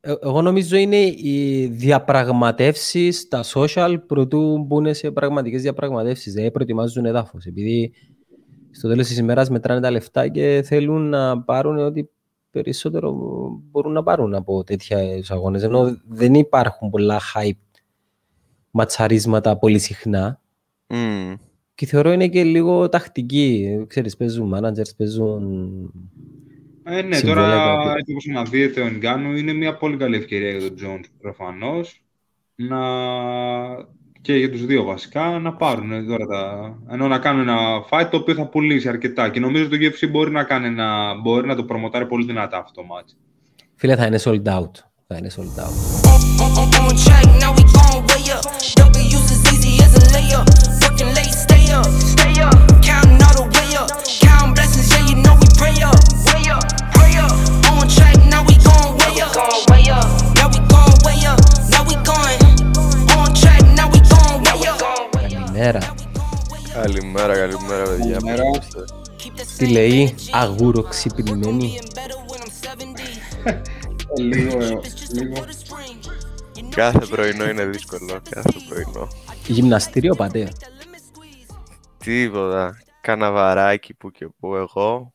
Ε, εγώ νομίζω είναι οι διαπραγματεύσεις στα social προτού μπουν σε πραγματικές διαπραγματεύσεις. Δεν προετοιμάζουν έδαφος. Επειδή στο τέλος της ημέρας μετράνε τα λεφτά και θέλουν να πάρουν ό,τι περισσότερο μπορούν να πάρουν από τέτοια αγώνες. Ενώ δεν υπάρχουν πολλά hype ματσαρίσματα πολύ συχνά. Mm. Και θεωρώ είναι και λίγο τακτική. Ξέρεις, παίζουν managers, παίζουν ε, ναι, τώρα έτσι όπως να δείτε ο Νγκάνου είναι μια πολύ καλή ευκαιρία για τον Τζον προφανώς να... και για τους δύο βασικά να πάρουν τώρα τα... ενώ να κάνουν ένα fight το οποίο θα πουλήσει αρκετά και νομίζω ότι το UFC μπορεί να, κάνει ένα... μπορεί να το προμοτάρει πολύ δυνατά αυτό το ματς. Φίλε θα είναι sold out. Θα είναι sold out. Καλημέρα. Καλημέρα, καλημέρα, παιδιά. Καλημέρα. Τι λέει, αγούρο ξυπνημένη. Ε, λίγο, ε, λίγο. Κάθε πρωινό είναι δύσκολο, κάθε πρωινό. Γυμναστήριο πάτε; Τίποτα. Κάνα βαράκι που και που εγώ.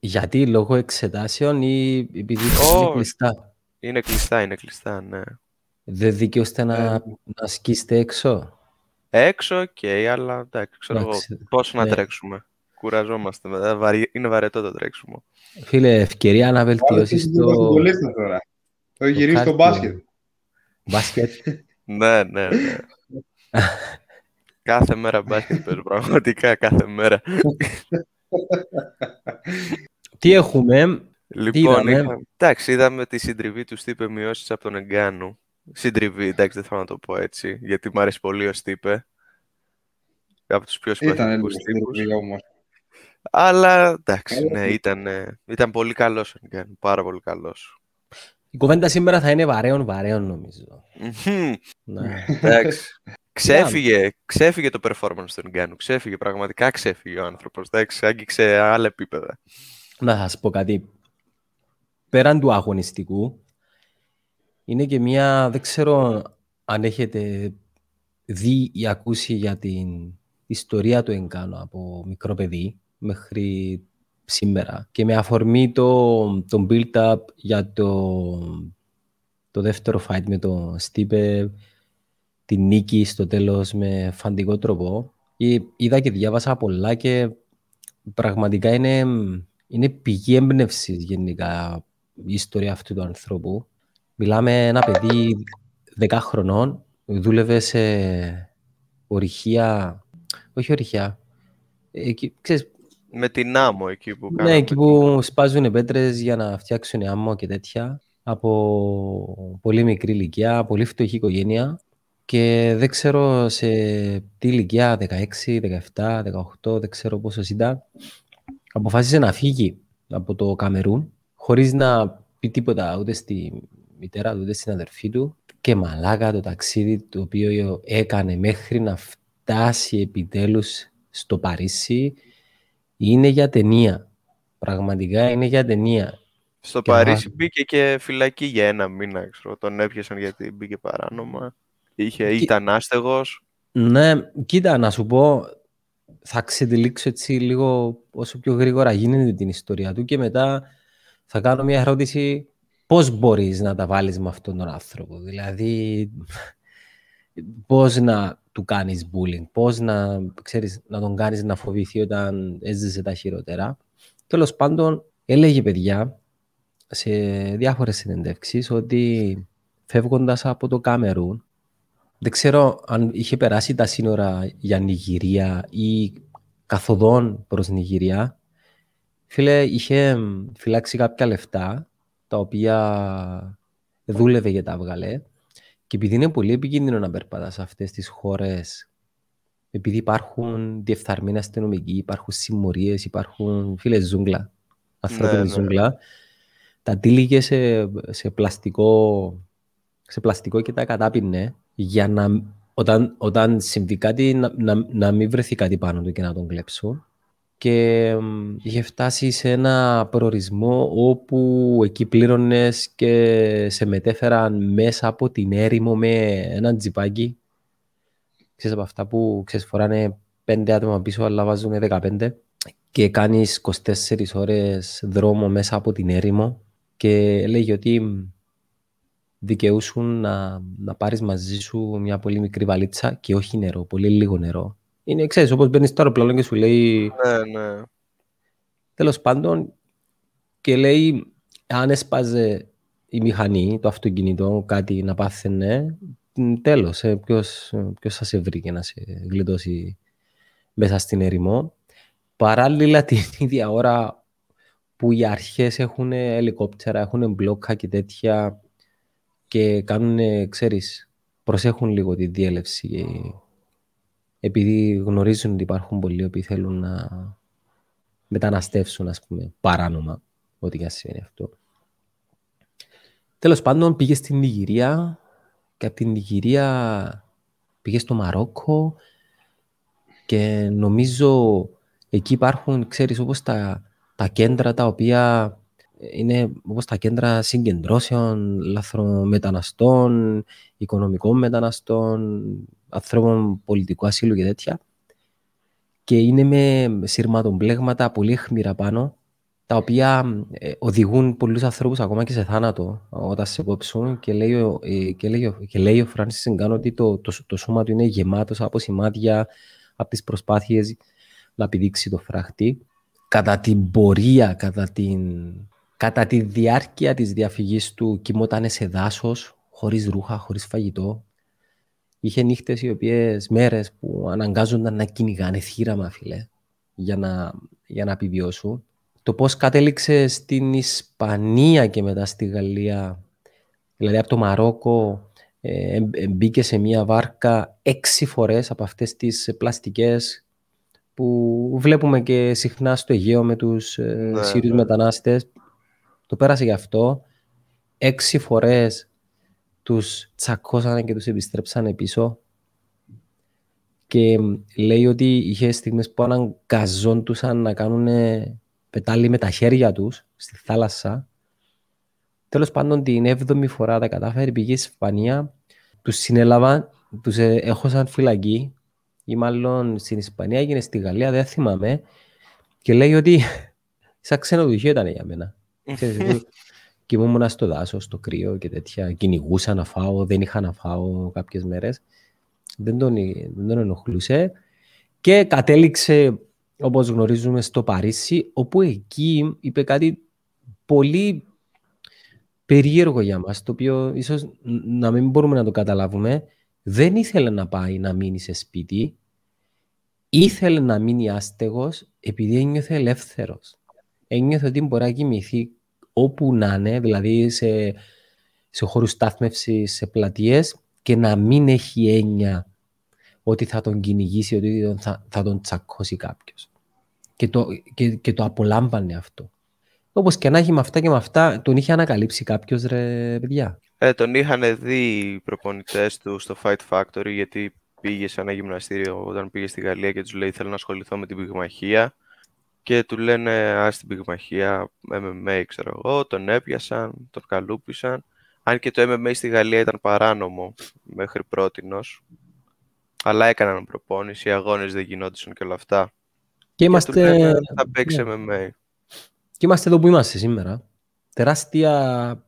Γιατί, λόγω εξετάσεων ή επειδή είναι Όχι. κλειστά; Είναι κλειστά, είναι κλειστά, ναι. Δεν δικαιώστε να, Ε. να σκίσετε έξω; Έξω, οκ, αλλά εντάξει, ξέρω εγώ. Εντάξει, Πόσο να ναι. τρέξουμε. Κουραζόμαστε μετά. βαρύ- Είναι βαρετό το τρέξιμο. Φίλε, ευκαιρία να Άρα βελτιώσεις είσαι το βασιλιολίστα τώρα. Το έχει γυρίσει στο κάρτιο. μπάσκετ. μπάσκετ. Ναι, ναι, ναι. κάθε μέρα μπάσκετ παίζω, πραγματικά κάθε μέρα. Τι έχουμε, Λοιπόν, είδαμε; είχα... εντάξει, είδαμε τη συντριβή του Στύπε μειώσει από τον Εγκάνου. Συντριβή, εντάξει, δεν θέλω να το πω έτσι, γιατί μου αρέσει πολύ ο Στύπε. Από τους πιο Ήταν συμπαθητικούς λίγο τύπους. λίγο όμως. Αλλά εντάξει, Καλό ναι, τύπος. ήταν, ε, ήταν πολύ καλός ο Εγκάνου, πάρα πολύ καλός. η κουβέντα σήμερα θα είναι βαρέων βαρέων νομίζω. Μμμ, Ναι. Εντάξει. Ξέφυγε, ξέφυγε το performance του Εγκάνου, ξέφυγε, πραγματικά ξέφυγε ο άνθρωπος, εντάξει, άγγιξε άλλα επίπεδα. να σας πω κάτι. Πέραν του αγωνιστικού, είναι και μια, δεν ξέρω αν έχετε δει ή ακούσει για την ιστορία του Εγκάνου από μικρό παιδί μέχρι σήμερα και με αφορμή το, το build-up για το, το δεύτερο fight με τον Στίπε, την νίκη στο τέλος με φαντικό τρόπο. Ε, Είδα και διάβασα πολλά και πραγματικά είναι, είναι πηγή έμπνευσης γενικά η ιστορία αυτού του ανθρώπου. Μιλάμε ένα παιδί 10 χρονών, δούλευε σε ορυχεία, όχι ορυχεία, εκεί, ξέρεις, Με την άμμο εκεί που ναι, κάναμε. εκεί που σπάζουν πέτρες για να φτιάξουν άμμο και τέτοια από πολύ μικρή ηλικία, πολύ φτωχή οικογένεια και δεν ξέρω σε τι ηλικία, 16, 17, 18, δεν ξέρω πόσο ήταν, αποφάσισε να φύγει από το Καμερούν χωρίς να πει τίποτα ούτε στη μητέρα του, ούτε στην αδερφή του και μαλάκα το ταξίδι το οποίο έκανε μέχρι να φτάσει επιτέλους στο Παρίσι είναι για ταινία. Πραγματικά είναι για ταινία. Στο Και Παρίσι να- μπήκε και φυλακή για ένα μήνα, ξέρω. Τον έπιασαν γιατί μπήκε παράνομα. Είχε, Και- ήταν άστεγος. Ναι, κοίτα, να σου πω, θα ξετυλίξω έτσι λίγο όσο πιο γρήγορα γίνεται την ιστορία του και μετά θα κάνω μια ερώτηση πώς μπορείς να τα βάλεις με αυτόν τον άνθρωπο. Δηλαδή, πώς να του κάνεις bullying, πώς να, ξέρεις, να τον κάνεις να φοβηθεί όταν έζησε τα χειρότερα. Τέλος πάντων, έλεγε παιδιά σε διάφορες συνεντεύξεις ότι φεύγοντας από το Κάμερουν δεν ξέρω αν είχε περάσει τα σύνορα για Νιγηρία ή καθοδόν προς Νιγηρία. Φίλε, είχε μ, φυλάξει κάποια λεφτά, τα οποία δούλευε και τα έβγαλε. Και επειδή είναι πολύ επικίνδυνο να περπατάς σε αυτές τις χώρες, επειδή υπάρχουν διεφθαρμένοι αστυνομικοί, υπάρχουν συμμορίες, υπάρχουν, φίλες, ζούγκλα, ανθρώπινη ναι. ζούγκλα, τα τύλιγε σε, σε πλαστικό σε πλαστικό και τα κατάπινε για να όταν, όταν συμβεί κάτι να, να, να μην βρεθεί κάτι πάνω του και να τον κλέψουν. Και είχε φτάσει σε ένα προορισμό όπου εκεί πλήρωνες και σε μετέφεραν μέσα από την έρημο με ένα τζιπάκι. Ξέρεις από αυτά που ξέρεις φοράνε πέντε άτομα πίσω αλλά βάζουν 15 και κάνεις 24 ώρες δρόμο μέσα από την έρημο και λέγει ότι δικαιούσουν να, να πάρεις μαζί σου μια πολύ μικρή βαλίτσα και όχι νερό, πολύ λίγο νερό. Είναι, ξέρεις, όπως μπαίνεις στο αεροπλάνο και σου λέει... Ναι, ναι. Τέλος πάντων, και λέει, αν έσπαζε η μηχανή, το αυτοκίνητο, κάτι να πάθαινε, τέλος, ε, ποιος, ποιος θα σε βρει και να σε γλιτώσει μέσα στην ερημό. Παράλληλα την ίδια ώρα που οι αρχές έχουν ελικόπτερα, έχουν μπλόκα και τέτοια και κάνουν, ξέρεις, προσέχουν λίγο τη διέλευση επειδή γνωρίζουν ότι υπάρχουν πολλοί που θέλουν να μεταναστεύσουν, ας πούμε, παράνομα, ό,τι και σημαίνει αυτό. Τέλος πάντων, πήγε στην Νιγηρία και από την Νιγηρία πήγε στο Μαρόκο και νομίζω εκεί υπάρχουν, ξέρεις, όπως τα, τα κέντρα τα οποία είναι όπως τα κέντρα συγκεντρώσεων λαθρομεταναστών, οικονομικών μεταναστών, ανθρώπων πολιτικού ασύλου και τέτοια. Και είναι με σειρματομπλέγματα πολύ χμήρα πάνω, τα οποία ε, οδηγούν πολλούς ανθρώπους ακόμα και σε θάνατο όταν σε κόψουν και λέει, ε, και λέει, και λέει ο Φράνσις Εγκάν ότι το, το, το, σώμα του είναι γεμάτος από σημάδια από τις προσπάθειες να πηδήξει το φράχτη. Κατά την πορεία, κατά, την, κατά τη διάρκεια της διαφυγής του κοιμόταν σε δάσος, χωρίς ρούχα, χωρίς φαγητό, Είχε νύχτες οι οποίες μέρες που αναγκάζονταν να κυνηγάνε θύραμα, φίλε, για να, για να επιβιώσουν. Το πώς κατέληξε στην Ισπανία και μετά στη Γαλλία, δηλαδή από το Μαρόκο, ε, μπήκε σε μια βάρκα έξι φορές από αυτές τις πλαστικές που βλέπουμε και συχνά στο Αιγαίο με τους ε, ναι, Σύριους ναι. μετανάστες. Το πέρασε γι' αυτό. Έξι φορές τους τσακώσανε και τους επιστρέψανε πίσω και λέει ότι είχε στιγμές που αναγκαζόντουσαν να κάνουν πετάλι με τα χέρια τους στη θάλασσα. Τέλος πάντων την έβδομη φορά τα κατάφερε, πήγε στη Ισπανία, τους συνέλαβαν, τους ε, έχωσαν φυλακή ή μάλλον στην Ισπανία έγινε στη Γαλλία, δεν θυμάμαι και λέει ότι σαν ξενοδοχείο ήταν για μένα. κοιμούμουν στο δάσος, στο κρύο και τέτοια. Κυνηγούσα να φάω, δεν είχα να φάω κάποιες μέρες. Δεν τον, δεν τον ενοχλούσε. Και κατέληξε, όπως γνωρίζουμε, στο Παρίσι, όπου εκεί είπε κάτι πολύ περίεργο για μας, το οποίο ίσως να μην μπορούμε να το καταλάβουμε. Δεν ήθελε να πάει να μείνει σε σπίτι, ήθελε να μείνει άστεγος επειδή ένιωθε ελεύθερος. Ένιωθε ότι μπορεί να κοιμηθεί όπου να είναι, δηλαδή σε, σε χώρους στάθμευσης, σε πλατείες και να μην έχει έννοια ότι θα τον κυνηγήσει, ότι θα, θα τον τσακώσει κάποιος. Και το, και, και το απολάμβανε αυτό. Όπως και να έχει με αυτά και με αυτά, τον είχε ανακαλύψει κάποιος ρε παιδιά. Ε, τον είχαν δει οι προπονητές του στο Fight Factory, γιατί πήγε σε ένα γυμναστήριο όταν πήγε στη Γαλλία και τους λέει: Θέλω να ασχοληθώ με την πυγμαχία και του λένε ας την πυγμαχία, MMA ξέρω εγώ, τον έπιασαν, τον καλούπισαν. Αν και το MMA στη Γαλλία ήταν παράνομο μέχρι πρότινος, αλλά έκαναν προπόνηση, οι αγώνες δεν γινόντουσαν και όλα αυτά. Και είμαστε... Και λένε, θα παίξει MMA. Ναι. Και είμαστε εδώ που είμαστε σήμερα. Τεράστια,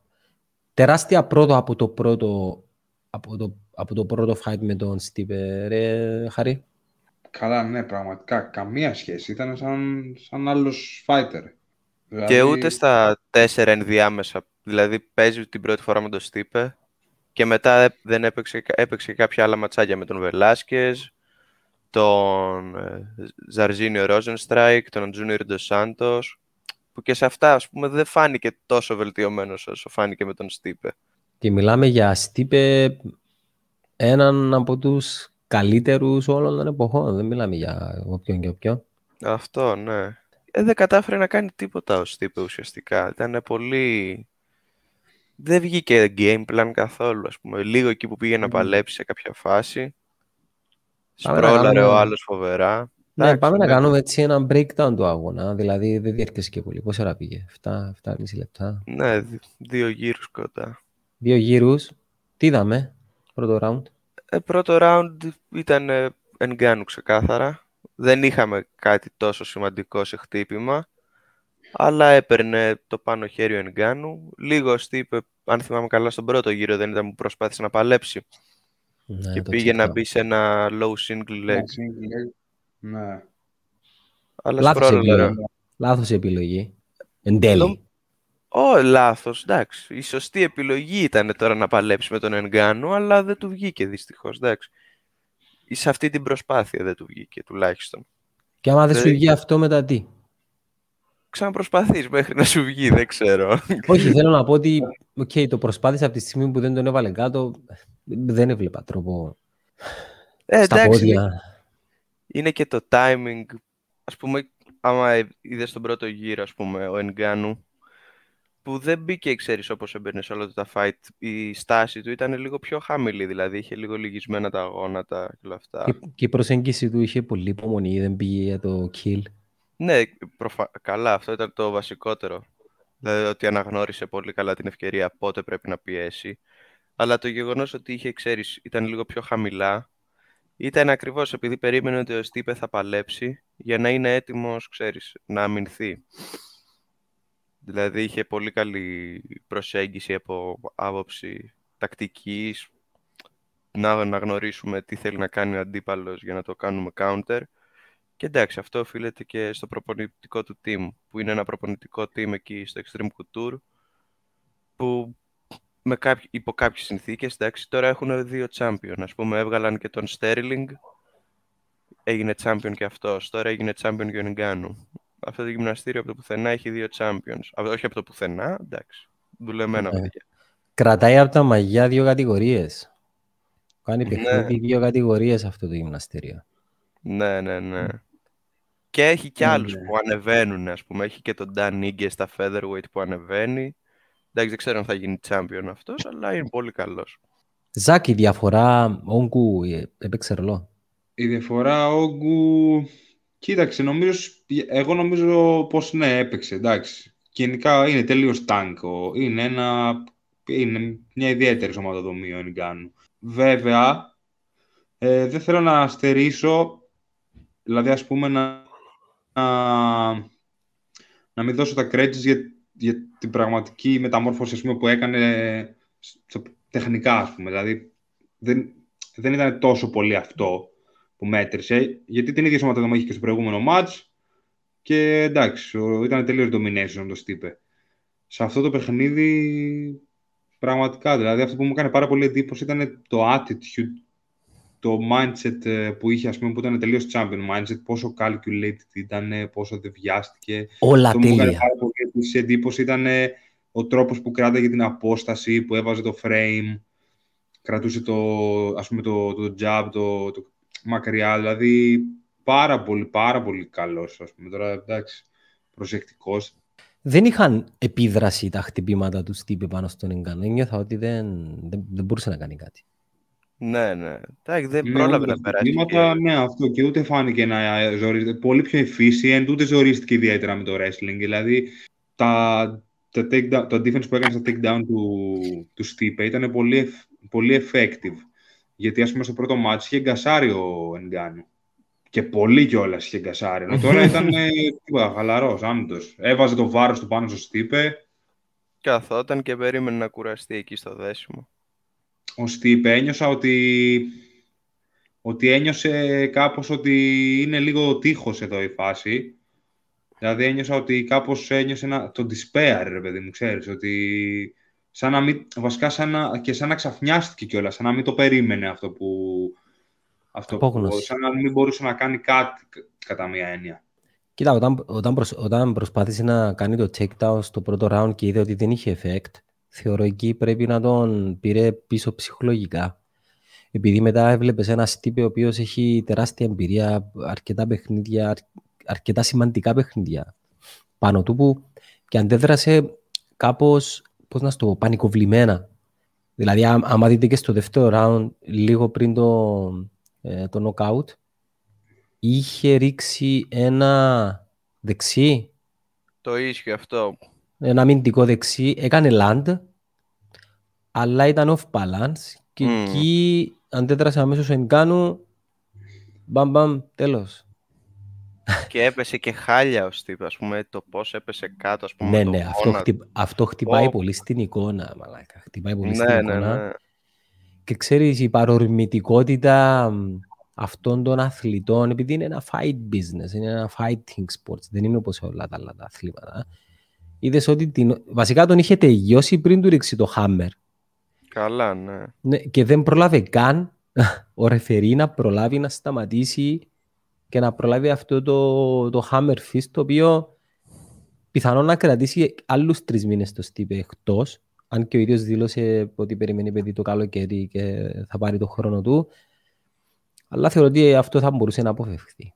τεράστια πρώτο από το πρώτο, από το, από το πρώτο fight με τον Στίβε, ρε Χαρή. Καλά, ναι, πραγματικά. Καμία σχέση. Ήταν σαν, σαν άλλος fighter. Δηλαδή... Και ούτε στα τέσσερα ενδιάμεσα. Δηλαδή παίζει την πρώτη φορά με τον Στίπε και μετά δεν έπαιξε, έπαιξε κάποια άλλα ματσάκια με τον Βελάσκες, τον ε, Ζαρζίνιο Ρόζενστράικ, τον Τζούνιρ Ντοσάντος, που και σε αυτά ας πούμε δεν φάνηκε τόσο βελτιωμένος όσο φάνηκε με τον Στίπε. Και μιλάμε για Στίπε έναν από τους Καλύτερους όλων των εποχών. Δεν μιλάμε για όποιον και όποιον. Αυτό, ναι. Ε, δεν κατάφερε να κάνει τίποτα ως τύπο ουσιαστικά. Ήταν πολύ... Δεν βγήκε game plan καθόλου, ας πούμε. Λίγο εκεί που πήγε να παλέψει σε κάποια φάση. Σπρόλαρε ο άλλος φοβερά. Ναι, πάμε να κάνουμε έτσι ένα breakdown του αγώνα. Δηλαδή δεν διέρχεσαι και πολύ. Πόση ώρα πήγε, 7-7,5 λεπτά. Ναι, δύο γύρους κοντά. Δύο γύρους. Τι είδαμε, πρώτο round; Ε, πρώτο round ήταν ε, Ενγκάνου ξεκάθαρα. Δεν είχαμε κάτι τόσο σημαντικό σε χτύπημα. Αλλά έπαιρνε το πάνω χέρι ο Ενγκάνου. Λίγο είπε, αν θυμάμαι καλά, στον πρώτο γύρο δεν ήταν που προσπάθησε να παλέψει. Ναι, και πήγε να μπει σε ένα low single leg. Ναι. Αλλά λάθος, επιλογή. λάθος επιλογή. Εν τέλει. Ω, λάθος, εντάξει. Η σωστή επιλογή ήταν τώρα να παλέψει με τον Ενγκάνου, αλλά δεν του βγήκε δυστυχώς, εντάξει. Σε αυτή την προσπάθεια δεν του βγήκε, τουλάχιστον. Και άμα δεν σου βγει αυτό, μετά τι; Ξαναπροσπαθείς μέχρι να σου βγει, δεν ξέρω. Όχι, θέλω να πω ότι okay, το προσπάθησα από τη στιγμή που δεν τον έβαλε κάτω. Δεν έβλεπα τρόπο ε, στα εντάξει, πόδια. Είναι και το timing. Ας πούμε, άμα είδες τον πρώτο γύρο, ας πούμε, ο Ενγκάνου, που δεν μπήκε, ξέρεις, όπως έμπαινε σε όλα τα fight, η στάση του ήταν λίγο πιο χαμηλή, δηλαδή είχε λίγο λυγισμένα τα γόνατα και όλα αυτά. Και, και η προσέγγιση του είχε πολύ υπομονή, δεν πήγε για το kill. Ναι, προφα... καλά, αυτό ήταν το βασικότερο. Δηλαδή ότι αναγνώρισε πολύ καλά την ευκαιρία πότε πρέπει να πιέσει. Αλλά το γεγονός ότι είχε, ξέρεις, ήταν λίγο πιο χαμηλά, ήταν ακριβώς επειδή περίμενε ότι ο Στίπε θα παλέψει για να είναι έτοιμος, ξέρεις, να αμυνθεί. Δηλαδή είχε πολύ καλή προσέγγιση από άποψη τακτικής, να, να γνωρίσουμε τι θέλει να κάνει ο αντίπαλος για να το κάνουμε counter και εντάξει, αυτό οφείλεται και στο προπονητικό του team, που είναι ένα προπονητικό team εκεί στο Extreme Couture, που με κάποιοι, υπό κάποιες συνθήκες, εντάξει, τώρα έχουν δύο champion. Ας πούμε, έβγαλαν και τον Sterling, έγινε champion και αυτός. Τώρα έγινε champion και ο Νιγκάνου. Αυτό το γυμναστήριο από το πουθενά έχει δύο champions. Όχι από το πουθενά, εντάξει, δουλεμένα ε, παιδιά. Κρατάει από τα μαγιά δύο κατηγορίες. Κάνει ναι. παιχνίδι δύο κατηγορίες αυτό το γυμναστήριο. Ναι, ναι, ναι. Και έχει και άλλους ναι. που ανεβαίνουν, ας πούμε. Έχει και τον Dan Ige στα featherweight που ανεβαίνει. Εντάξει, δεν ξέρω αν θα γίνει champion αυτός, αλλά είναι πολύ καλός. Ζάκη, η διαφορά όγκου ε, έπαιξε ρολό. Η διαφορά όγκου... Κοίταξε, νομίζω, εγώ νομίζω πως ναι, έπαιξε, εντάξει. Γενικά είναι τελείως τάγκο. Είναι, ένα, είναι μια ιδιαίτερη σωματοδομή ο Ενγκάνου. Βέβαια, ε, δεν θέλω να στερήσω Δηλαδή, ας πούμε, να, να, να μην δώσω τα credits για, για την πραγματική μεταμόρφωση πούμε, που έκανε στο, τεχνικά, ας πούμε. Δηλαδή, δεν, δεν ήταν τόσο πολύ αυτό που μέτρησε, γιατί την ίδια σωματοδομή είχε και στο προηγούμενο match και εντάξει, ήταν τελείως domination, το είπε. Σε αυτό το παιχνίδι, πραγματικά, δηλαδή, αυτό που μου έκανε πάρα πολύ εντύπωση ήταν το attitude το mindset ε, που είχε, ας πούμε, που ήταν τελείως champion mindset, πόσο calculated ήταν, πόσο δεν βιάστηκε. Όλα το τέλεια. Μου έκανε πάρα πολύ εντύπωση ήταν ο τρόπος που κράταγε την απόσταση, που έβαζε το frame, κρατούσε το, ας πούμε, το, το jab, το, το μακριά, δηλαδή πάρα πολύ, πάρα πολύ καλός, ας πούμε. Τώρα, εντάξει, προσεκτικός. Δεν είχαν επίδραση τα χτυπήματα τους Στύπη πάνω στον Εγκαν. Νιώθα ότι δεν, δεν, δεν μπορούσε να κάνει κάτι. Ναι, ναι. Εντάξει, δεν ναι, πρόλαβε να περάσει. Βήματα, ναι, αυτό και ούτε φάνηκε να ζορίζεται. Πολύ πιο efficient, ούτε ζορίστηκε ιδιαίτερα με το wrestling. Δηλαδή, τα, τα take το defense που έκανε στα takedown του, του Stipe ήταν πολύ, πολύ effective. Γιατί, ας πούμε, στο πρώτο match είχε γκασάρει ο Ενγκάνου. Και πολύ κιόλας είχε γκασάρει. Ενώ τώρα ήταν χαλαρός, άμυντο. Έβαζε το βάρος του πάνω στο Στύπε. Καθόταν και περίμενε να κουραστεί εκεί στο δέσιμο ο Στύπ ένιωσα ότι, ότι ένιωσε κάπως ότι είναι λίγο τείχος εδώ η φάση. Δηλαδή ένιωσα ότι κάπως ένιωσε ένα, το despair, ρε παιδί μου, ξέρεις, ότι σαν να μην, βασικά σαν να, και σαν να ξαφνιάστηκε κιόλας, σαν να μην το περίμενε αυτό που, αυτό που, σαν να μην μπορούσε να κάνει κάτι κατά μία έννοια. Κοίτα, όταν, όταν, όταν προσπάθησε να κάνει το takedown στο πρώτο round και είδε ότι δεν είχε effect, θεωρώ εκεί πρέπει να τον πήρε πίσω ψυχολογικά. Επειδή μετά έβλεπες ένας τύπος ο οποίος έχει τεράστια εμπειρία, αρκετά παιχνίδια, αρκετά σημαντικά παιχνίδια πάνω του που και αντέδρασε κάπως, πώς να στο πω, πανικοβλημένα. Δηλαδή, άμα δείτε και στο δεύτερο round, λίγο πριν το, ε, το knockout, είχε ρίξει ένα δεξί. Το ίσχυε αυτό. Ένα αμυντικό δεξί. Έκανε land, αλλά ήταν off balance και mm. εκεί αντέδρασε αμέσως ο Ενγκάνου. Μπαμ, μπαμ, τέλος. Και έπεσε και χάλια ο Στίβ, ας πούμε, το πώς έπεσε κάτω, ας πούμε. Ναι, ναι, αυτό, χτυ... αυτό χτυπάει oh. πολύ στην εικόνα, μαλάκα. Χτυπάει πολύ ναι, στην ναι, εικόνα. Ναι. Και ξέρεις, η παρορμητικότητα αυτών των αθλητών, επειδή είναι ένα fight business, είναι ένα fighting sports, δεν είναι όπως όλα τα άλλα τα αθλήματα. Είδες ότι την... βασικά τον είχε τελειώσει πριν του ρίξει το hammer. Καλά, ναι. ναι. Και δεν προλάβε καν ο ρεφερή να προλάβει να σταματήσει και να προλάβει αυτό το, το hammer fist, το οποίο πιθανόν να κρατήσει άλλους τρεις μήνες το στύπε εκτός, αν και ο ίδιος δήλωσε ότι περιμένει παιδί το καλοκαίρι και θα πάρει το χρόνο του. Αλλά θεωρώ ότι αυτό θα μπορούσε να αποφευχθεί.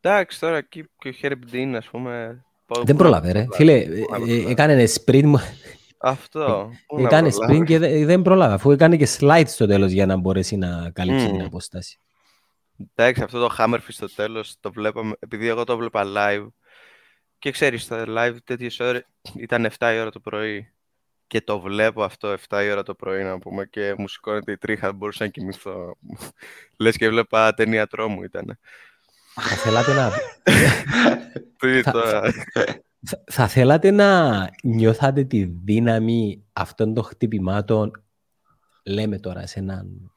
Εντάξει, τώρα εκεί και ο Χέρμπ Ντίν, ας πούμε... Δεν πρόλαβε, ρε. Φίλε, ε, ε, έκανε sprint... Αυτό. Έκανε sprint και δεν πρόλαβε, αφού έκανε και slide στο τέλος για να μπορέσει να καλύψει την αποστάση. Εντάξει, αυτό το Hammerfish στο τέλος το βλέπαμε, επειδή εγώ το βλέπα live και ξέρεις, τα live τέτοιες ώρες ήταν 7 η ώρα το πρωί και το βλέπω αυτό 7 η ώρα το πρωί να πούμε και μου σηκώνεται η τρίχα, δεν μπορούσα να κοιμηθώ. Λες και βλέπα ταινία τρόμου ήταν. Θα θέλατε να... Θα θέλατε να νιώθατε τη δύναμη αυτών των χτυπημάτων, λέμε τώρα, σε έναν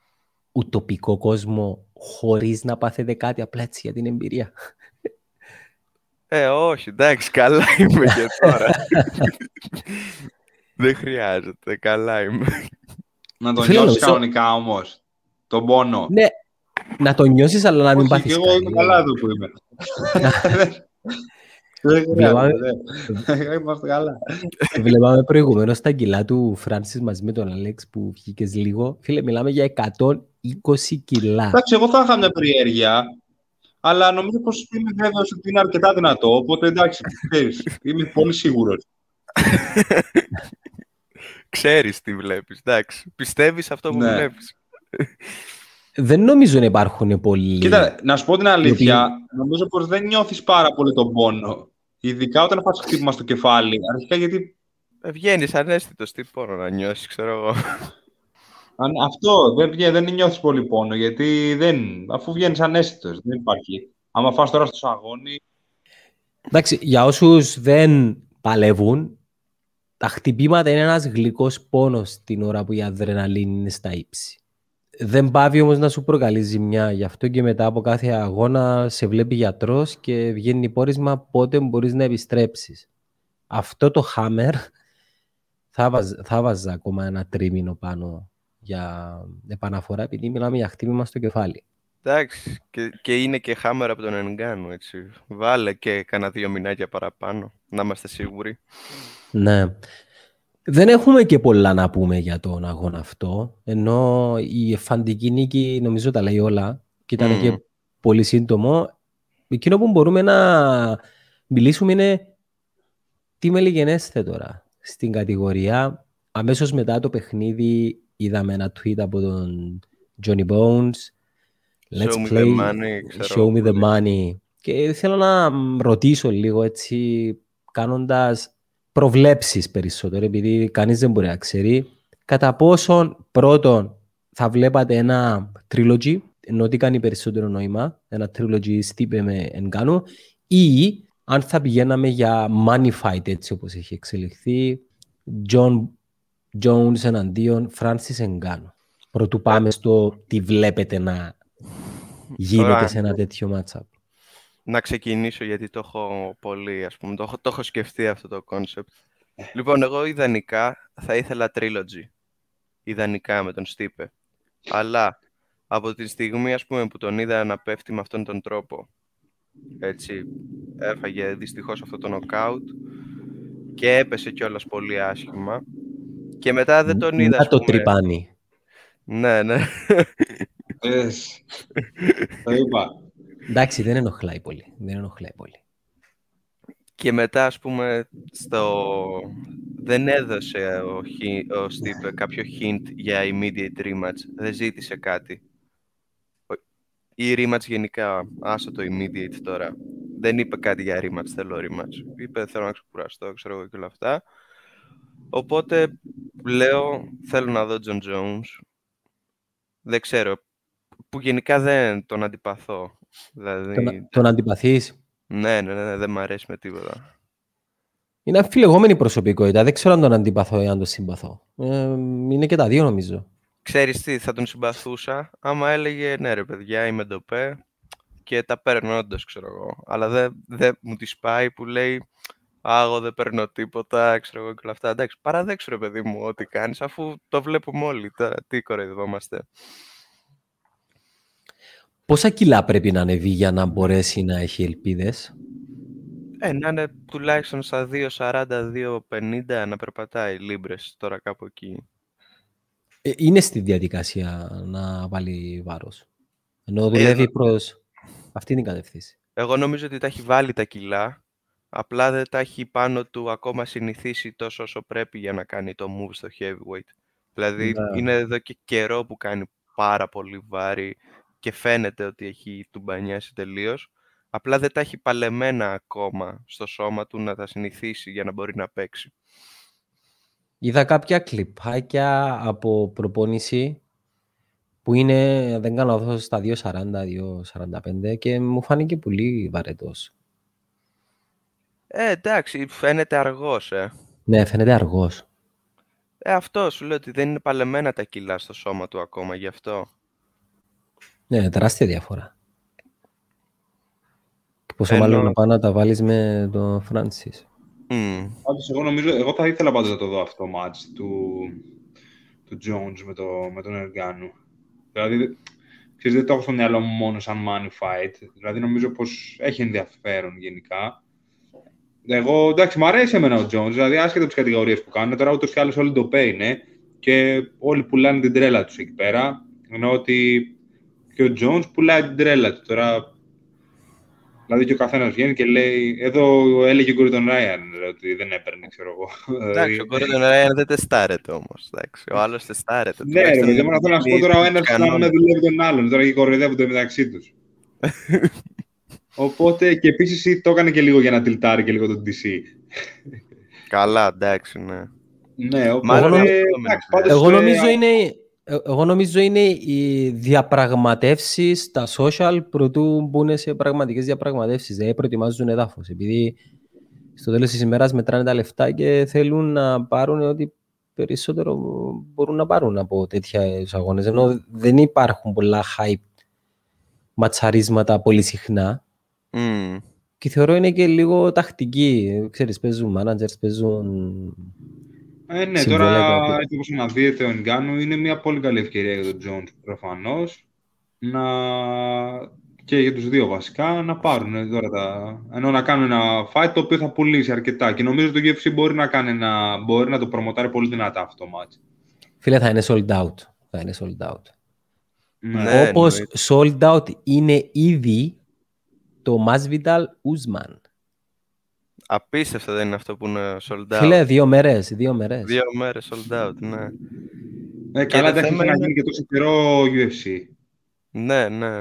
ουτοπικό κόσμο, χωρίς να πάθετε κάτι απλά έτσι για την εμπειρία. Ε, όχι, εντάξει, καλά είμαι και τώρα. Δεν χρειάζεται, καλά είμαι. Να το νιώσεις κανονικά όμως, τον πόνο. Ναι, να το νιώσεις αλλά να μην πάθεις κάτι. Εγώ είμαι καλά εδώ που είμαι. Είμαστε καλά. Βλέπαμε προηγουμένως τα κιλά του Φράνσις μαζί με τον Αλέξ που βγήκες λίγο. Φίλε, μιλάμε για 120 κιλά. Εντάξει, εγώ θα είχα μια περιέργεια, αλλά νομίζω πως είμαι βέβαιος ότι είναι αρκετά δυνατό, οπότε εντάξει, είμαι πολύ σίγουρος. Ξέρεις τι βλέπεις, εντάξει. Πιστεύεις αυτό που ναι. βλέπεις. Δεν νομίζω να υπάρχουν πολλοί... Κοίτα, να σου πω την αλήθεια, νομίζω πως δεν νιώθεις πάρα πολύ τον πόνο. Ειδικά όταν φας χτύπημα στο κεφάλι. Αρχικά γιατί... Ε, βγαίνεις ανέστητος, τι πόνο να νιώσεις, ξέρω εγώ. Αυτό, δεν, δεν νιώθεις πολύ πόνο, γιατί δεν, αφού βγαίνεις ανέστητος, δεν υπάρχει. Άμα φας τώρα στο σαγόνι... Εντάξει, για όσους δεν παλεύουν, τα χτυπήματα είναι ένας γλυκός πόνος την ώρα που η αδρεναλίνη είναι στα ύψη. Δεν πάβει όμως να σου προκαλεί ζημιά. Γι' αυτό και μετά από κάθε αγώνα σε βλέπει γιατρός και βγαίνει πόρισμα πότε μπορείς να επιστρέψεις. Αυτό το hammer θα, βάζ, θα βάζα ακόμα ένα τρίμηνο πάνω για επαναφορά επειδή μιλάμε για χτύπημα στο κεφάλι. Εντάξει, και, και είναι και χάμερα από τον Ενγκάνου, έτσι. Βάλε και κανένα δύο μηνάκια παραπάνω, να είμαστε σίγουροι. Ναι. Δεν έχουμε και πολλά να πούμε για τον αγώνα αυτό, ενώ η εφαντική νίκη νομίζω τα λέει όλα και ήταν και πολύ σύντομο. Εκείνο που μπορούμε να μιλήσουμε είναι τι μελιγενέστε τώρα στην κατηγορία. Αμέσως μετά το παιχνίδι είδαμε ένα tweet από τον Johnny Bones. Let's show play, me the money. Show me the money. Και θέλω να ρωτήσω λίγο έτσι, κάνοντας προβλέψεις περισσότερο, επειδή κανείς δεν μπορεί να ξέρει, κατά πόσον πρώτον θα βλέπατε ένα trilogy, ενώ ότι κάνει περισσότερο νόημα, ένα trilogy στύπε με Εγκάνου, ή αν θα πηγαίναμε για money fight έτσι όπως έχει εξελιχθεί, John Jones εναντίον Francis Εγκάνου. Πρωτού πάμε στο τι βλέπετε να γίνεται σε ένα τέτοιο matchup να ξεκινήσω γιατί το έχω πολύ, ας πούμε, το έχω, το έχω σκεφτεί αυτό το concept. Λοιπόν, εγώ ιδανικά θα ήθελα trilogy. Ιδανικά με τον Στίπε. Αλλά από τη στιγμή, ας πούμε, που τον είδα να πέφτει με αυτόν τον τρόπο, έτσι, έφαγε δυστυχώς αυτό το knockout και έπεσε κιόλας πολύ άσχημα. Και μετά δεν τον είδα, Να το τρυπάνει. Ναι, ναι. το είπα. Εντάξει, δεν ενοχλάει πολύ. Δεν ενοχλάει πολύ. Και μετά, ας πούμε, στο... δεν έδωσε ο, ο Steve κάποιο hint για immediate rematch. Δεν ζήτησε κάτι. ή rematch γενικά, άσε το immediate τώρα. Δεν είπε κάτι για rematch, θέλω rematch. Είπε θέλω να ξεκουραστώ, ξέρω εγώ και όλα αυτά. Οπότε λέω, θέλω να δω John Jones. Δεν ξέρω, που γενικά δεν τον αντιπαθώ. Δηλαδή... Τον, τον αντιπαθείς; Ναι, ναι, ναι, δεν μ' αρέσει με τίποτα. Είναι αμφιλεγόμενη προσωπικότητα. Δεν ξέρω αν τον αντιπαθώ ή αν τον συμπαθώ. Ε, είναι και τα δύο νομίζω. Ξέρεις τι, θα τον συμπαθούσα άμα έλεγε ναι ρε παιδιά είμαι ντοπέ και τα παίρνω όντως ξέρω εγώ. Αλλά δεν δε μου τη πάει που λέει Α, εγώ δεν παίρνω τίποτα, ξέρω εγώ και όλα αυτά. Εντάξει, παραδέξου ρε παιδί μου ό,τι κάνεις, αφού το βλέπουμε όλοι. Τώρα, τι κοροϊδευόμαστε. Πόσα κιλά πρέπει να ανεβεί για να μπορέσει να έχει ελπίδες; Ε, να είναι τουλάχιστον στα 2.40-2.50 να περπατάει λίμπρες τώρα κάπου εκεί. Ε, είναι στη διαδικασία να βάλει βάρος. Ενώ δουλεύει ε, προς αυτή την κατευθύνση. Εγώ νομίζω ότι τα έχει βάλει τα κιλά, απλά δεν τα έχει πάνω του ακόμα συνηθίσει τόσο όσο πρέπει για να κάνει το move στο heavyweight. Δηλαδή ναι. είναι εδώ και καιρό που κάνει πάρα πολύ βάρη και φαίνεται ότι έχει τουμπανιάσει τελείως. Απλά δεν τα έχει παλεμένα ακόμα στο σώμα του να τα συνηθίσει για να μπορεί να παίξει. Είδα κάποια κλιπάκια από προπόνηση που είναι, δεν κάνω αυτό στα 2.40-2.45 και μου φάνηκε πολύ βαρετός. Ε, εντάξει, φαίνεται αργός, ε. Ναι, φαίνεται αργός. Ε, αυτό σου λέω ότι δεν είναι παλεμένα τα κιλά στο σώμα του ακόμα, γι' αυτό. Ναι, τεράστια διαφορά. Πόσο Ενώ... μάλλον να πάει να τα βάλεις με τον Φράνσις. Mm. εγώ, νομίζω, εγώ θα ήθελα πάντως να το δω αυτό το match του, του Jones με, το, με τον Εργάνου. Δηλαδή, ξέρεις, δεν το έχω στο μυαλό μου μόνο σαν money fight. Δηλαδή, νομίζω πως έχει ενδιαφέρον γενικά. Εγώ, εντάξει, μου αρέσει εμένα ο Jones, δηλαδή άσχετα από τις κατηγορίες που κάνουν. Τώρα ούτως ή άλλως όλοι το pay είναι και όλοι πουλάνε την τρέλα τους εκεί πέρα. Ενώ ότι και ο Jones πουλάει την τρέλα του. Τώρα Δηλαδή και ο καθένας βγαίνει και λέει. Εδώ έλεγε ο Gordon Ryan ότι δεν έπαιρνε, ξέρω εγώ. Εντάξει, ο Gordon Ryan δεν τεστάρεται όμως. Ο άλλος τεστάρεται. Ναι, ρε, δεν θέλω να σου πω τώρα ο ένα να δουλεύει τον άλλον. Τώρα και κοροϊδεύονται μεταξύ τους. Οπότε και επίσης το έκανε και λίγο για να τυλτάρει και λίγο τον DC. Καλά, εντάξει, ναι. Ναι, οπότε. Εγώ νομίζω είναι ε, εγώ νομίζω είναι οι διαπραγματεύσεις στα social προτού μπουν σε πραγματικές διαπραγματεύσεις. Δηλαδή προετοιμάζουν εδάφος. Επειδή στο τέλος της ημέρας μετράνε τα λεφτά και θέλουν να πάρουν ό,τι περισσότερο μπορούν να πάρουν από τέτοια αγώνες. Ενώ δεν υπάρχουν πολλά hype ματσαρίσματα πολύ συχνά. Mm. Και θεωρώ είναι και λίγο τακτική. Ξέρεις, παίζουν managers, παίζουν ε, ναι, τώρα έτσι όπως να δείτε ο Νγκάνου είναι μια πολύ καλή ευκαιρία για τον Τζόντ προφανώς να... και για τους δύο βασικά να πάρουν τώρα τα... ενώ να κάνουν ένα fight το οποίο θα πουλήσει αρκετά και νομίζω ότι το UFC μπορεί να, κάνει ένα... μπορεί να το προμοτάρει πολύ δυνατά αυτό το match. Φίλε θα είναι sold out. Θα είναι sold out. Ναι, Όπως ναι. sold out είναι ήδη το Masvidal Usman. Απίστευτο δεν είναι αυτό που είναι sold out. Φίλε, δύο μέρες, δύο μέρες. Δύο μέρες sold out, ναι. Ε, καλά, δεν έχει να γίνει και τόσο καιρό UFC. Ναι, ναι.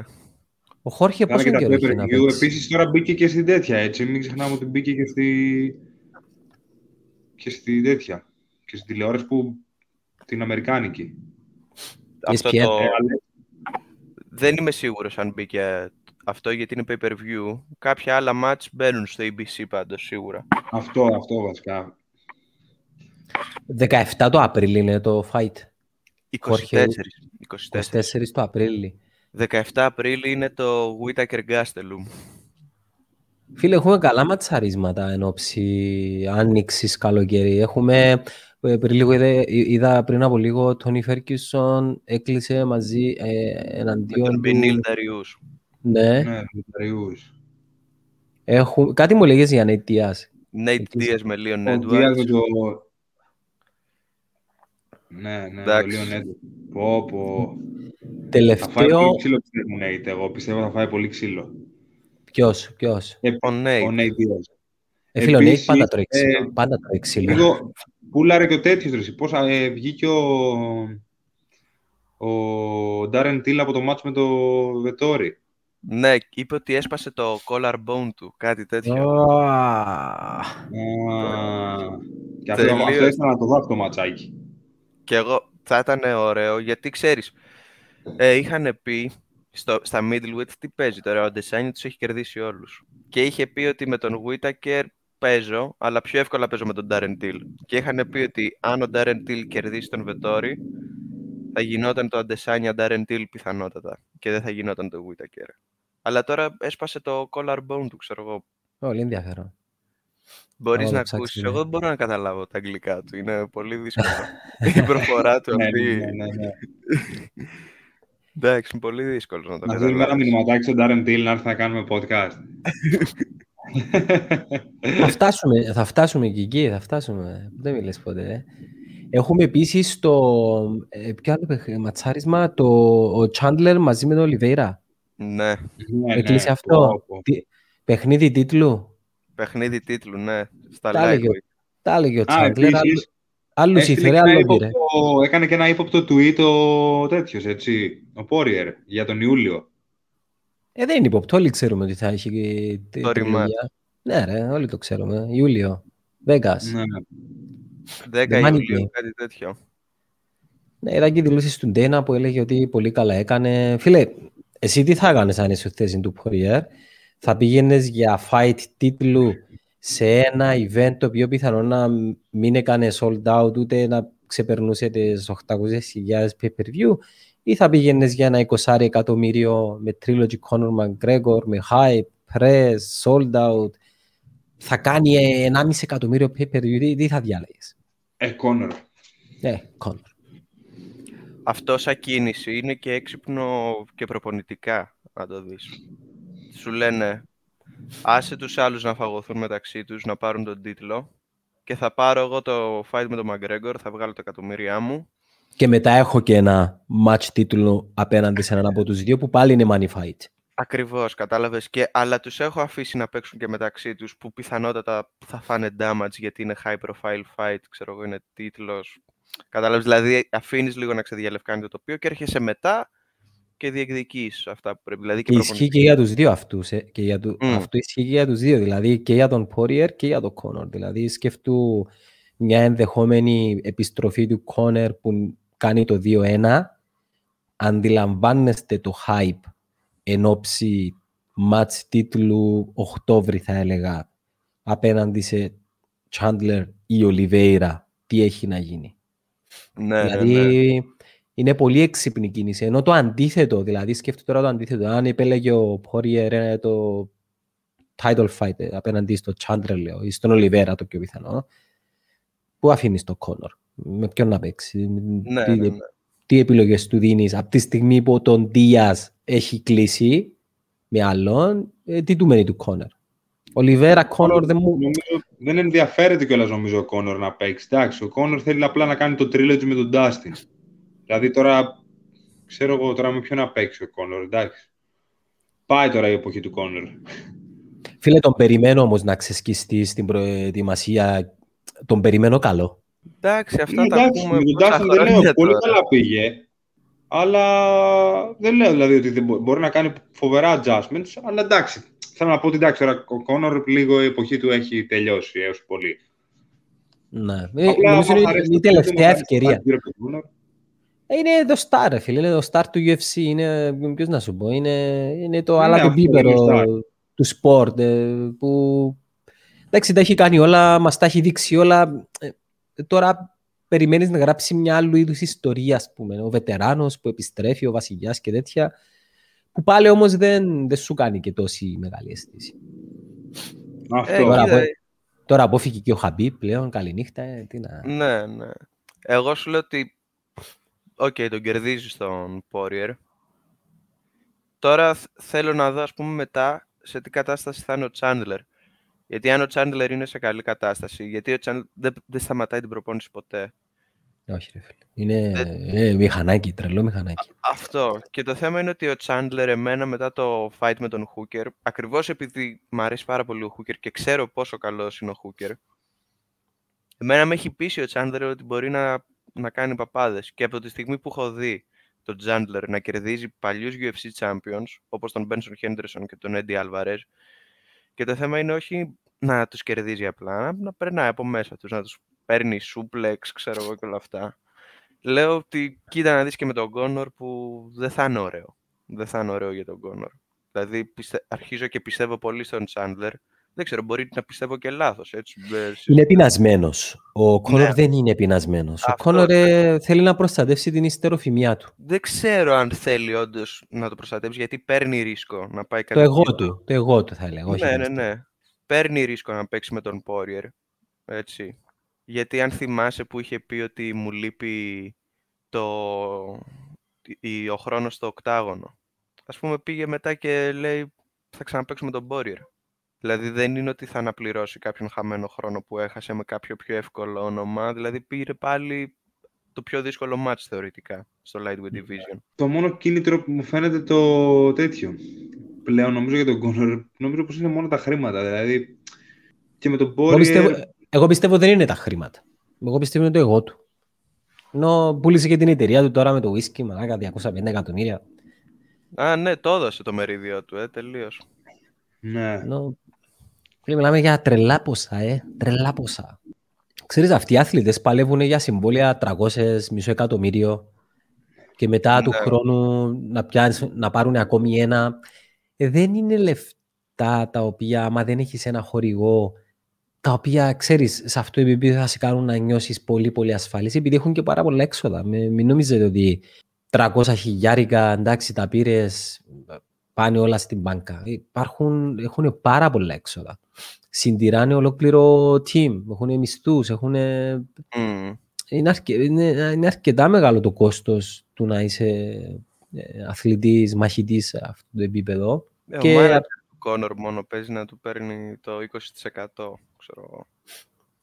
Ο Χόρχε πόσο καιρό έχει να παίξει; Επίσης τώρα μπήκε και στην τέτοια, έτσι. Μην ξεχνάμε ότι μπήκε και στη... και στη τέτοια. Και στη τηλεόραση που... την Αμερικάνικη. Αυτό το... Δεν είμαι σίγουρος αν μπήκε αυτό γιατί είναι pay-per-view. Κάποια άλλα match μπαίνουν στο ABC πάντως, σίγουρα. Αυτό, αυτό βασικά. 17 το Απρίλιο είναι το fight. 24. 24. 24 το Απρίλιο. 17 Απρίλιο είναι το Whitaker Gastelum. Φίλε, έχουμε καλά ματσαρίσματα εν ώψη άνοιξης καλοκαίρι. Έχουμε, ε, πριν λίγο είδα, είδα πριν από λίγο, ο Τόνι Φέρκισον έκλεισε μαζί ε, εναντίον του... Μπινίλ Δαριούς. Ναι. Ναι, Έχουν... Κάτι μου λέγες για Nate Diaz. Nate Diaz με Leon Edwards. Diaz το... Ναι, ναι, το Leon Edwards. Πω, πω. Τελευταίο... Θα φάει πολύ ξύλο, πιστεύω, Nate. Εγώ πιστεύω θα φάει πολύ ξύλο. Ποιος, ποιος; Ε, ο Nate. Ο Nate Diaz. Ε, φίλο, Nate πάντα τρώει ξύλο. Ε, πάντα τρώει ξύλο. Λίγο, πούλαρε και ο τέτοιος, ρε. Πώς ε, βγήκε ο... Ο Ντάρεν Τίλ από το μάτς με το Βετόρι. Ναι, είπε ότι έσπασε το collarbone του, κάτι τέτοιο. Και αυτό, αυτό ήθελα να το δω αυτό το ματσάκι. Και εγώ θα ήταν ωραίο, γιατί ξέρεις, ε, είχαν πει στο, στα middleweight τι παίζει τώρα, ο Ντεσάνι τους έχει κερδίσει όλους. Και είχε πει ότι με τον Whittaker παίζω, αλλά πιο εύκολα παίζω με τον Darren Till. Και είχαν πει ότι αν ο Darren Till κερδίσει τον Vettori, θα γινόταν το Αντεσάνια Darren Till πιθανότατα και δεν θα γινόταν το Whittaker. Αλλά τώρα έσπασε το collarbone του, ξέρω εγώ. Πολύ ενδιαφέρον. Μπορείς να ακούσεις. Εγώ δεν μπορώ να καταλάβω τα αγγλικά του. Είναι πολύ δύσκολο. Η προφορά του Ναι, αυτή. ναι, ναι, ναι. Εντάξει, είναι πολύ δύσκολο να το Να στείλουμε ένα καταλάβεις. μηνυματάκι στον Darren Till να έρθει να κάνουμε podcast. θα, φτάσουμε, θα φτάσουμε και εκεί, θα φτάσουμε. Δεν μιλες ποτέ. ε. Έχουμε επίσης το, ε, ποιο άλλο παιχ- ματσάρισμα, το, ο Chandler μαζί με τον Ολιβέηρα. Ναι, Ναι, Έκλεισε ναι, αυτό. πω, πω. Τι- Παιχνίδι τίτλου; παιχνίδι τίτλου, ναι. Στα Τα έλεγε, lightweight. τα έλεγε ο Α, Chandler. επίσης, άλλου- Άλλους έστειλε ήθελε, και ένα άλλο πήρε. ύποπτο- Έκανε και ένα ύποπτο tweet ο τέτοιος, έτσι, ο Poirier, για τον Ιούλιο. Ε, δεν είναι υποπτώ, όλοι ξέρουμε ότι θα έχει και τη- Το τριλογία. Ναι ρε, όλοι το ξέρουμε. Ιούλιο, Vegas. Ναι, ναι. 10 The Money Ιουλίου, Game. κάτι τέτοιο. Ναι, είδα και δηλώσεις του Ντένα που έλεγε ότι πολύ καλά έκανε. Φίλε, εσύ τι θα έκανες αν είσαι στη θέση του Poirier. Θα πήγαινες για fight τίτλου σε ένα event το οποίο πιθανόν να μην έκανες sold out ούτε να ξεπερνούσες τις 800.000 pay-per-view ή θα πήγαινες για ένα 20 εκατομμύριο με trilogy Conor McGregor, με hype, press, sold out; Θα κάνει 1,5 εκατομμύριο pay-per-view. Τι, τι θα διάλεγες; Ε, Κόνορ. Ε, Conor. Αυτό σαν κίνηση είναι και έξυπνο και προπονητικά, να το δεις. Σου λένε, άσε τους άλλους να φαγωθούν μεταξύ τους, να πάρουν τον τίτλο και θα πάρω εγώ το fight με τον McGregor, θα βγάλω τα εκατομμύρια μου. Και μετά έχω και ένα match τίτλο απέναντι σε έναν από τους δύο που πάλι είναι money fight. Ακριβώς, κατάλαβες. Και, αλλά τους έχω αφήσει να παίξουν και μεταξύ τους που πιθανότατα θα φάνε damage γιατί είναι high profile fight, ξέρω εγώ, είναι τίτλος. Κατάλαβες, δηλαδή αφήνεις λίγο να ξεδιαλευκάνει το τοπίο και έρχεσαι μετά και διεκδικείς αυτά που πρέπει. Δηλαδή και, Και ισχύει και για τους δύο αυτούς. Ε. Και για του... Μμ. Αυτό ισχύει και για τους δύο. Δηλαδή και για τον Poirier και για τον Conor. Δηλαδή σκεφτού μια ενδεχόμενη επιστροφή του Conor που κάνει το 2-1. Αντιλαμβάνεστε το hype εν ώψη match τίτλου Οκτώβρη θα έλεγα απέναντι σε Chandler ή Oliveira τι έχει να γίνει; Ναι, δηλαδή ναι, ναι. είναι πολύ έξυπνη κίνηση. Ενώ το αντίθετο, δηλαδή σκέφτομαι τώρα το αντίθετο. Αν επέλεγε ο Poirier ε, το title fight ε, απέναντι στο Chandler λέω, ή στον Oliveira το πιο πιθανό, πού αφήνεις το Conor, με ποιον να παίξει, Ναι, τι, ναι, ναι. τι επιλογές του δίνεις; Από τη στιγμή που τον Diaz έχει κλείσει με άλλον, ε, τι του μένει του Conor. Oliveira, Conor δεν μου... Νομίζω, δεν ενδιαφέρεται κιόλας νομίζω ο Κόνορ να παίξει. Εντάξει, ο Κόνορ θέλει απλά να κάνει το trilogy με τον Dustin. Δηλαδή τώρα, ξέρω εγώ τώρα με ποιον να παίξει ο Κόνορ, εντάξει. Πάει τώρα η εποχή του Κόνορ. Φίλε, τον περιμένω όμως να ξεσκιστεί στην προετοιμασία. Τον περιμένω καλό. Εντάξει, αυτά Ναι, τα εντάξει, πούμε με τον πόσα Dustin δεν λέω, χρόνια πολύ τώρα. καλά πήγε. Αλλά δεν λέω δηλαδή ότι δεν μπο- μπορεί να κάνει φοβερά adjustments. Αλλά εντάξει, θέλω να πω ότι εντάξει, τώρα ο Κόνορ λίγο η εποχή του έχει τελειώσει έως πολύ. Ναι. Ε, Απλά, νομίζω άμα είναι αρέσει η το τελευταία κόμμα, ευκαιρία. κάνει γύρω από τον Κόνορ. Ε, Είναι το star, ρε φίλε. Είναι το star του UFC. Είναι, ποιος να σου πω, είναι, είναι το Ναι, άλλα το αυτό είναι πίπερο star. του σπορτ. ε, που εντάξει, τα έχει κάνει όλα, μας τα έχει δείξει όλα. Ε, τώρα περιμένεις να γράψει μια άλλου είδους ιστορία, ας πούμε. Ο βετεράνος που επιστρέφει, ο βασιλιάς και τέτοια. Που πάλι όμως δεν, δεν σου κάνει και τόση μεγάλη αίσθηση. Αυτό. Ε, Τώρα, κοίτα, από- Τώρα απόφυγε και ο Χαμπί πλέον, καληνύχτα. ε, τι να... Ναι, ναι. Εγώ σου λέω ότι, οκ, τον κερδίζει τον Poirier. Τώρα θ- θέλω να δω, ας πούμε, μετά σε τι κατάσταση θα είναι ο Chandler. Γιατί αν ο Chandler είναι σε καλή κατάσταση, γιατί ο Chandler δεν, δεν σταματάει την προπόνηση ποτέ. Όχι ρε φίλε. Είναι, είναι μηχανάκι, τρελό μηχανάκι. Αυτό. Και το θέμα είναι ότι ο Chandler εμένα μετά το fight με τον Hooker, ακριβώς επειδή μου αρέσει πάρα πολύ ο Hooker και ξέρω πόσο καλός είναι ο Hooker, εμένα με έχει πείσει ο Chandler ότι μπορεί να, να κάνει παπάδες. Και από τη στιγμή που έχω δει τον Τζάντλερ να κερδίζει παλιούς UFC champions, όπως τον Μπένσον Χέντρεσον και τον Έντι Αλβαρές. Και το θέμα είναι όχι να τους κερδίζει απλά, να περνάει από μέσα τους, να τους παίρνει σούπλεξ, ξέρω εγώ και όλα αυτά. Λέω ότι κοίτα να δεις και με τον Κόνορ που δεν θα είναι ωραίο. Δεν θα είναι ωραίο για τον Κόνορ. Δηλαδή αρχίζω και πιστεύω πολύ στον Τσάντλερ. Δεν ξέρω, μπορεί να πιστεύω και λάθος. Έτσι. Είναι πεινασμένο. Ο Κόνορ ναι. δεν είναι πεινασμένο. Ο Κόνορ ε, θέλει να προστατεύσει την ιστεροφημία του. Δεν ξέρω αν θέλει όντως να το προστατεύσει, γιατί παίρνει ρίσκο να πάει κάτι. Το εγώ του. Το εγώ του θα έλεγα. Ναι, ναι, ναι. Παίρνει ρίσκο να παίξει με τον Πόριερ. Έτσι. Γιατί αν θυμάσαι που είχε πει ότι μου λείπει το... ο χρόνος στο οκτάγωνο. Ας πούμε πήγε μετά και λέει θα ξαναπαίξουμε τον Μπόριερ. Δηλαδή δεν είναι ότι θα αναπληρώσει κάποιον χαμένο χρόνο που έχασε με κάποιο πιο εύκολο όνομα. Δηλαδή πήρε πάλι το πιο δύσκολο μάτς θεωρητικά στο Lightweight Division. Το μόνο κίνητρο που μου φαίνεται το τέτοιο. Πλέον νομίζω για τον Κόνορ, νομίζω πως είναι μόνο τα χρήματα. Δηλαδή και με τον Μπόριερ... Εγώ πιστεύω δεν είναι τα χρήματα. Εγώ πιστεύω είναι το εγώ του. Ενώ πούλησε και την εταιρεία του τώρα με το whisky, μαλάκα 250 εκατομμύρια. Α, ναι, το έδωσε το μερίδιο του, ε, τελείως. Ναι. Ενώ... Μιλάμε για τρελά ποσά, ε, τρελά ποσά. Ξέρεις, αυτοί οι άθλητες παλεύουν για συμβόλαια 300 μισό εκατομμύριο και μετά ναι. του χρόνου να, πιάνεις, να πάρουν ακόμη ένα. Ε, δεν είναι λεφτά τα οποία, άμα δεν έχεις ένα χορηγό τα οποία ξέρεις, σε αυτό το επίπεδο θα σε κάνουν να νιώσεις πολύ πολύ ασφαλή, επειδή έχουν και πάρα πολλά έξοδα. Μην νομίζετε ότι 300 χιλιάρικα, εντάξει, τα πήρες, πάνε όλα στην μπάνκα. Υπάρχουν, έχουν πάρα πολλά έξοδα. Συντηράνε ολόκληρο team, έχουν μισθούς, έχουν. Mm. Είναι, αρκε... είναι, είναι, αρκετά μεγάλο το κόστος του να είσαι ε, αθλητής, μαχητής σε αυτό το επίπεδο. Ε, και... Ο Κόνορ μόνο παίζει να του παίρνει το 20% ξέρω εγώ.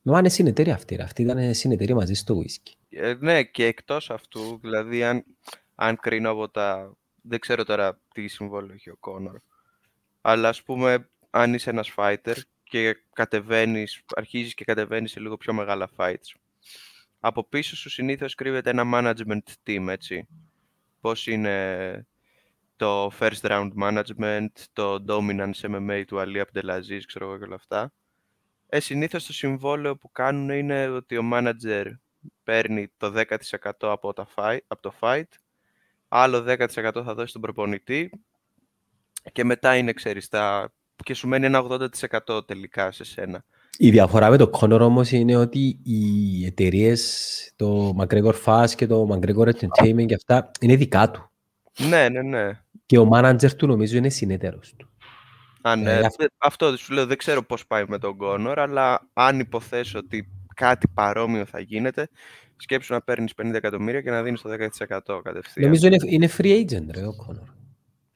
Μα είναι συνεταιρία αυτή, αυτή ήταν συνεταιρία μαζί στο whisky. Ε, ναι, και εκτός αυτού, δηλαδή αν, αν κρίνω από τα... Δεν ξέρω τώρα τι συμβόλαιο έχει ο Κόνορ. Αλλά ας πούμε, αν είσαι ένας fighter και κατεβαίνεις, αρχίζεις και κατεβαίνεις σε λίγο πιο μεγάλα fights. Από πίσω σου συνήθως κρύβεται ένα management team, έτσι. Πώς είναι το first round management, το dominance MMA του Ali Abdelaziz, ξέρω εγώ και όλα αυτά. Ε, συνήθως το συμβόλαιο που κάνουν είναι ότι ο manager παίρνει το 10% από, τα fight, από το fight, άλλο 10% θα δώσει τον προπονητή και μετά είναι, ξέρεις, τα... και σου μένει ένα 80% τελικά σε σένα. Η διαφορά με το Conor όμως είναι ότι οι εταιρείες, το McGregor Fast και το McGregor Entertainment και αυτά είναι δικά του. Ναι, ναι, ναι. Και ο manager του νομίζω είναι συνεταίρος του. Αν, ε, αυτό σου λέω, δεν ξέρω πώς πάει με τον Κόνορ, αλλά αν υποθέσω ότι κάτι παρόμοιο θα γίνεται, σκέψου να παίρνεις 50 εκατομμύρια και να δίνεις το 10% κατευθείαν. Νομίζω είναι, είναι free agent, ρε, ο Κόνορ.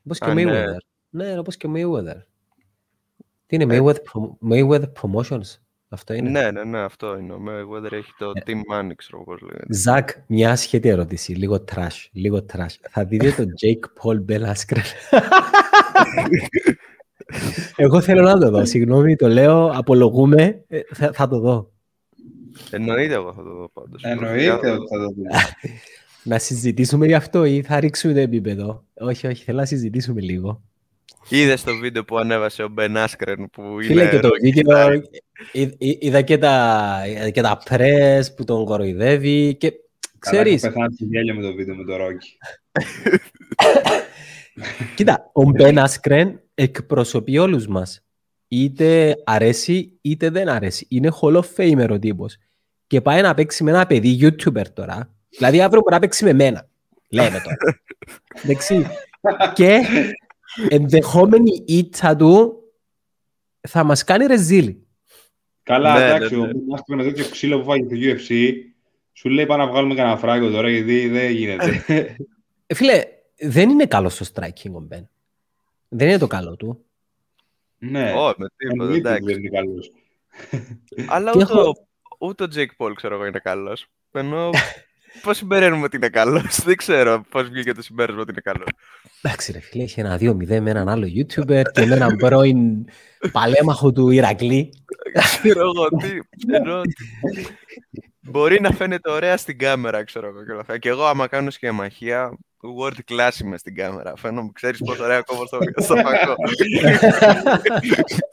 Όπως και ο Mayweather. Ναι, ναι όπως και ο Mayweather. Τι είναι, ε, Mayweather, Mayweather Promotions; Αυτό είναι. Ναι, ναι, ναι, αυτό είναι. Ο Mayweather έχει το ε, Team Money, ξέρω πώς λέγεται. Ζακ, μια ασχετή ερώτηση. Λίγο trash, λίγο trash. Θα δείτε τον Jake Paul Ben Askren. Εγώ θέλω να το δω. Συγγνώμη, το λέω, απολογούμε. Ε, θα, θα το δω. Εννοείται εγώ θα το δω πάντως. Εννοείται ότι θα το δω. να συζητήσουμε γι' αυτό ή θα ρίξουμε το επίπεδο. Όχι, όχι, θέλω να συζητήσουμε λίγο. Είδες το βίντεο που ανέβασε ο Μπεν Άσκρεν που είναι... Φίλε και το βίντεο, είδα και τα, και τα πρες που τον κοροϊδεύει και ξέρεις... Καλά, πεθάνει τη γέλια με το βίντεο με το Ρόκι. Κοίτα, ο Μπεν Άσκρεν εκπροσωπεί όλους μας. Είτε αρέσει είτε δεν αρέσει. Είναι Hall of Famer ο τύπος. Και πάει να παίξει με ένα παιδί YouTuber τώρα. Δηλαδή αύριο μπορεί να παίξει με μένα. Λέμε τώρα. Εντάξει. και ενδεχόμενη ήττα του θα μας κάνει ρεζίλι. Καλά, ναι, εντάξει, ναι, ναι. ο με τέτοιο ξύλο που φάγει το UFC, σου λέει πάμε να βγάλουμε κανένα φράγκο τώρα, γιατί δεν γίνεται. Ε, φίλε, δεν είναι καλό στο striking ο Μπεν. Δεν είναι το καλό του. Ναι, Όχι, με τίποτα, εντάξει. Δεν είναι καλός. Αλλά ούτε, έχω... ούτε ο Jake Paul ξέρω εγώ είναι καλός. Ενώ Πώς συμπεραίνουμε ότι είναι καλός. Δεν ξέρω πώς βγήκε το συμπέρασμα ότι είναι καλός. Εντάξει, ρε φίλε, έχει ένα 2-0 με έναν άλλο YouTuber και με έναν πρώην παλέμαχο του Ηρακλή. Ξέρω εγώ τι. Μπορεί να φαίνεται ωραία στην κάμερα, ξέρω εγώ. Και εγώ, άμα κάνω σχεμαχία, world class είμαι στην κάμερα. Φαίνομαι, ξέρεις πόσο ωραία ακόμα στο, στο φακό.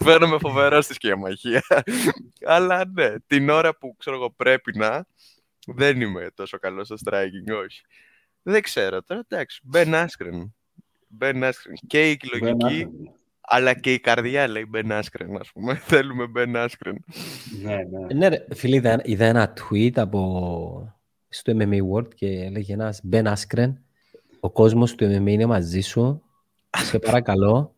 Φαίνομαι φοβερός στη σκιαμαχία. Αλλά ναι, την ώρα που ξέρω εγώ πρέπει να, δεν είμαι τόσο καλός στο striking, όχι. Δεν ξέρω τώρα, εντάξει. Ben Askren. Ben Askren. Και η λογική, αλλά και η καρδιά λέει Ben Askren, ας πούμε. Θέλουμε Ben Askren. Ναι, ναι. Ναι, ρε, φίλε, είδα, είδα ένα tweet από στο MMA World και έλεγε ένας Ben Askren ο κόσμος του MMA είναι μαζί σου. Σε παρακαλώ,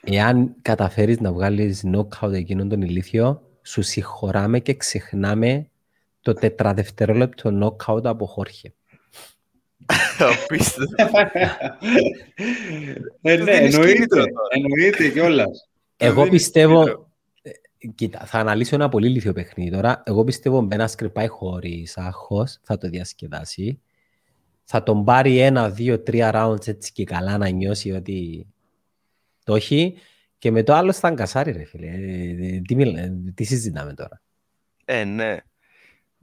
εάν καταφέρεις να βγάλεις knockout εκείνον τον ηλίθιο, σου συγχωράμε και ξεχνάμε το τετραδευτερόλεπτο knockout από Χόρχε. Απίστευτο. Ε, ναι, δίνεις εννοείται, κίνητρο τώρα. εννοείται κιόλας. Εγώ δίνεις πιστεύω... κίνητρο. ε, Κοίτα, θα αναλύσω ένα πολύ λίθιο παιχνίδι τώρα. Εγώ πιστεύω ο Μπεν Άσκρε πάει χωρίς άγχος, θα το διασκεδάσει. Θα τον πάρει ένα, δύο, τρία rounds έτσι και καλά να νιώσει ότι το έχει. Και με το άλλο θα αγκασάρει ρε φίλε. Ε, Τι, μιλά- ε, τι συζητάμε τώρα; Ε, ναι.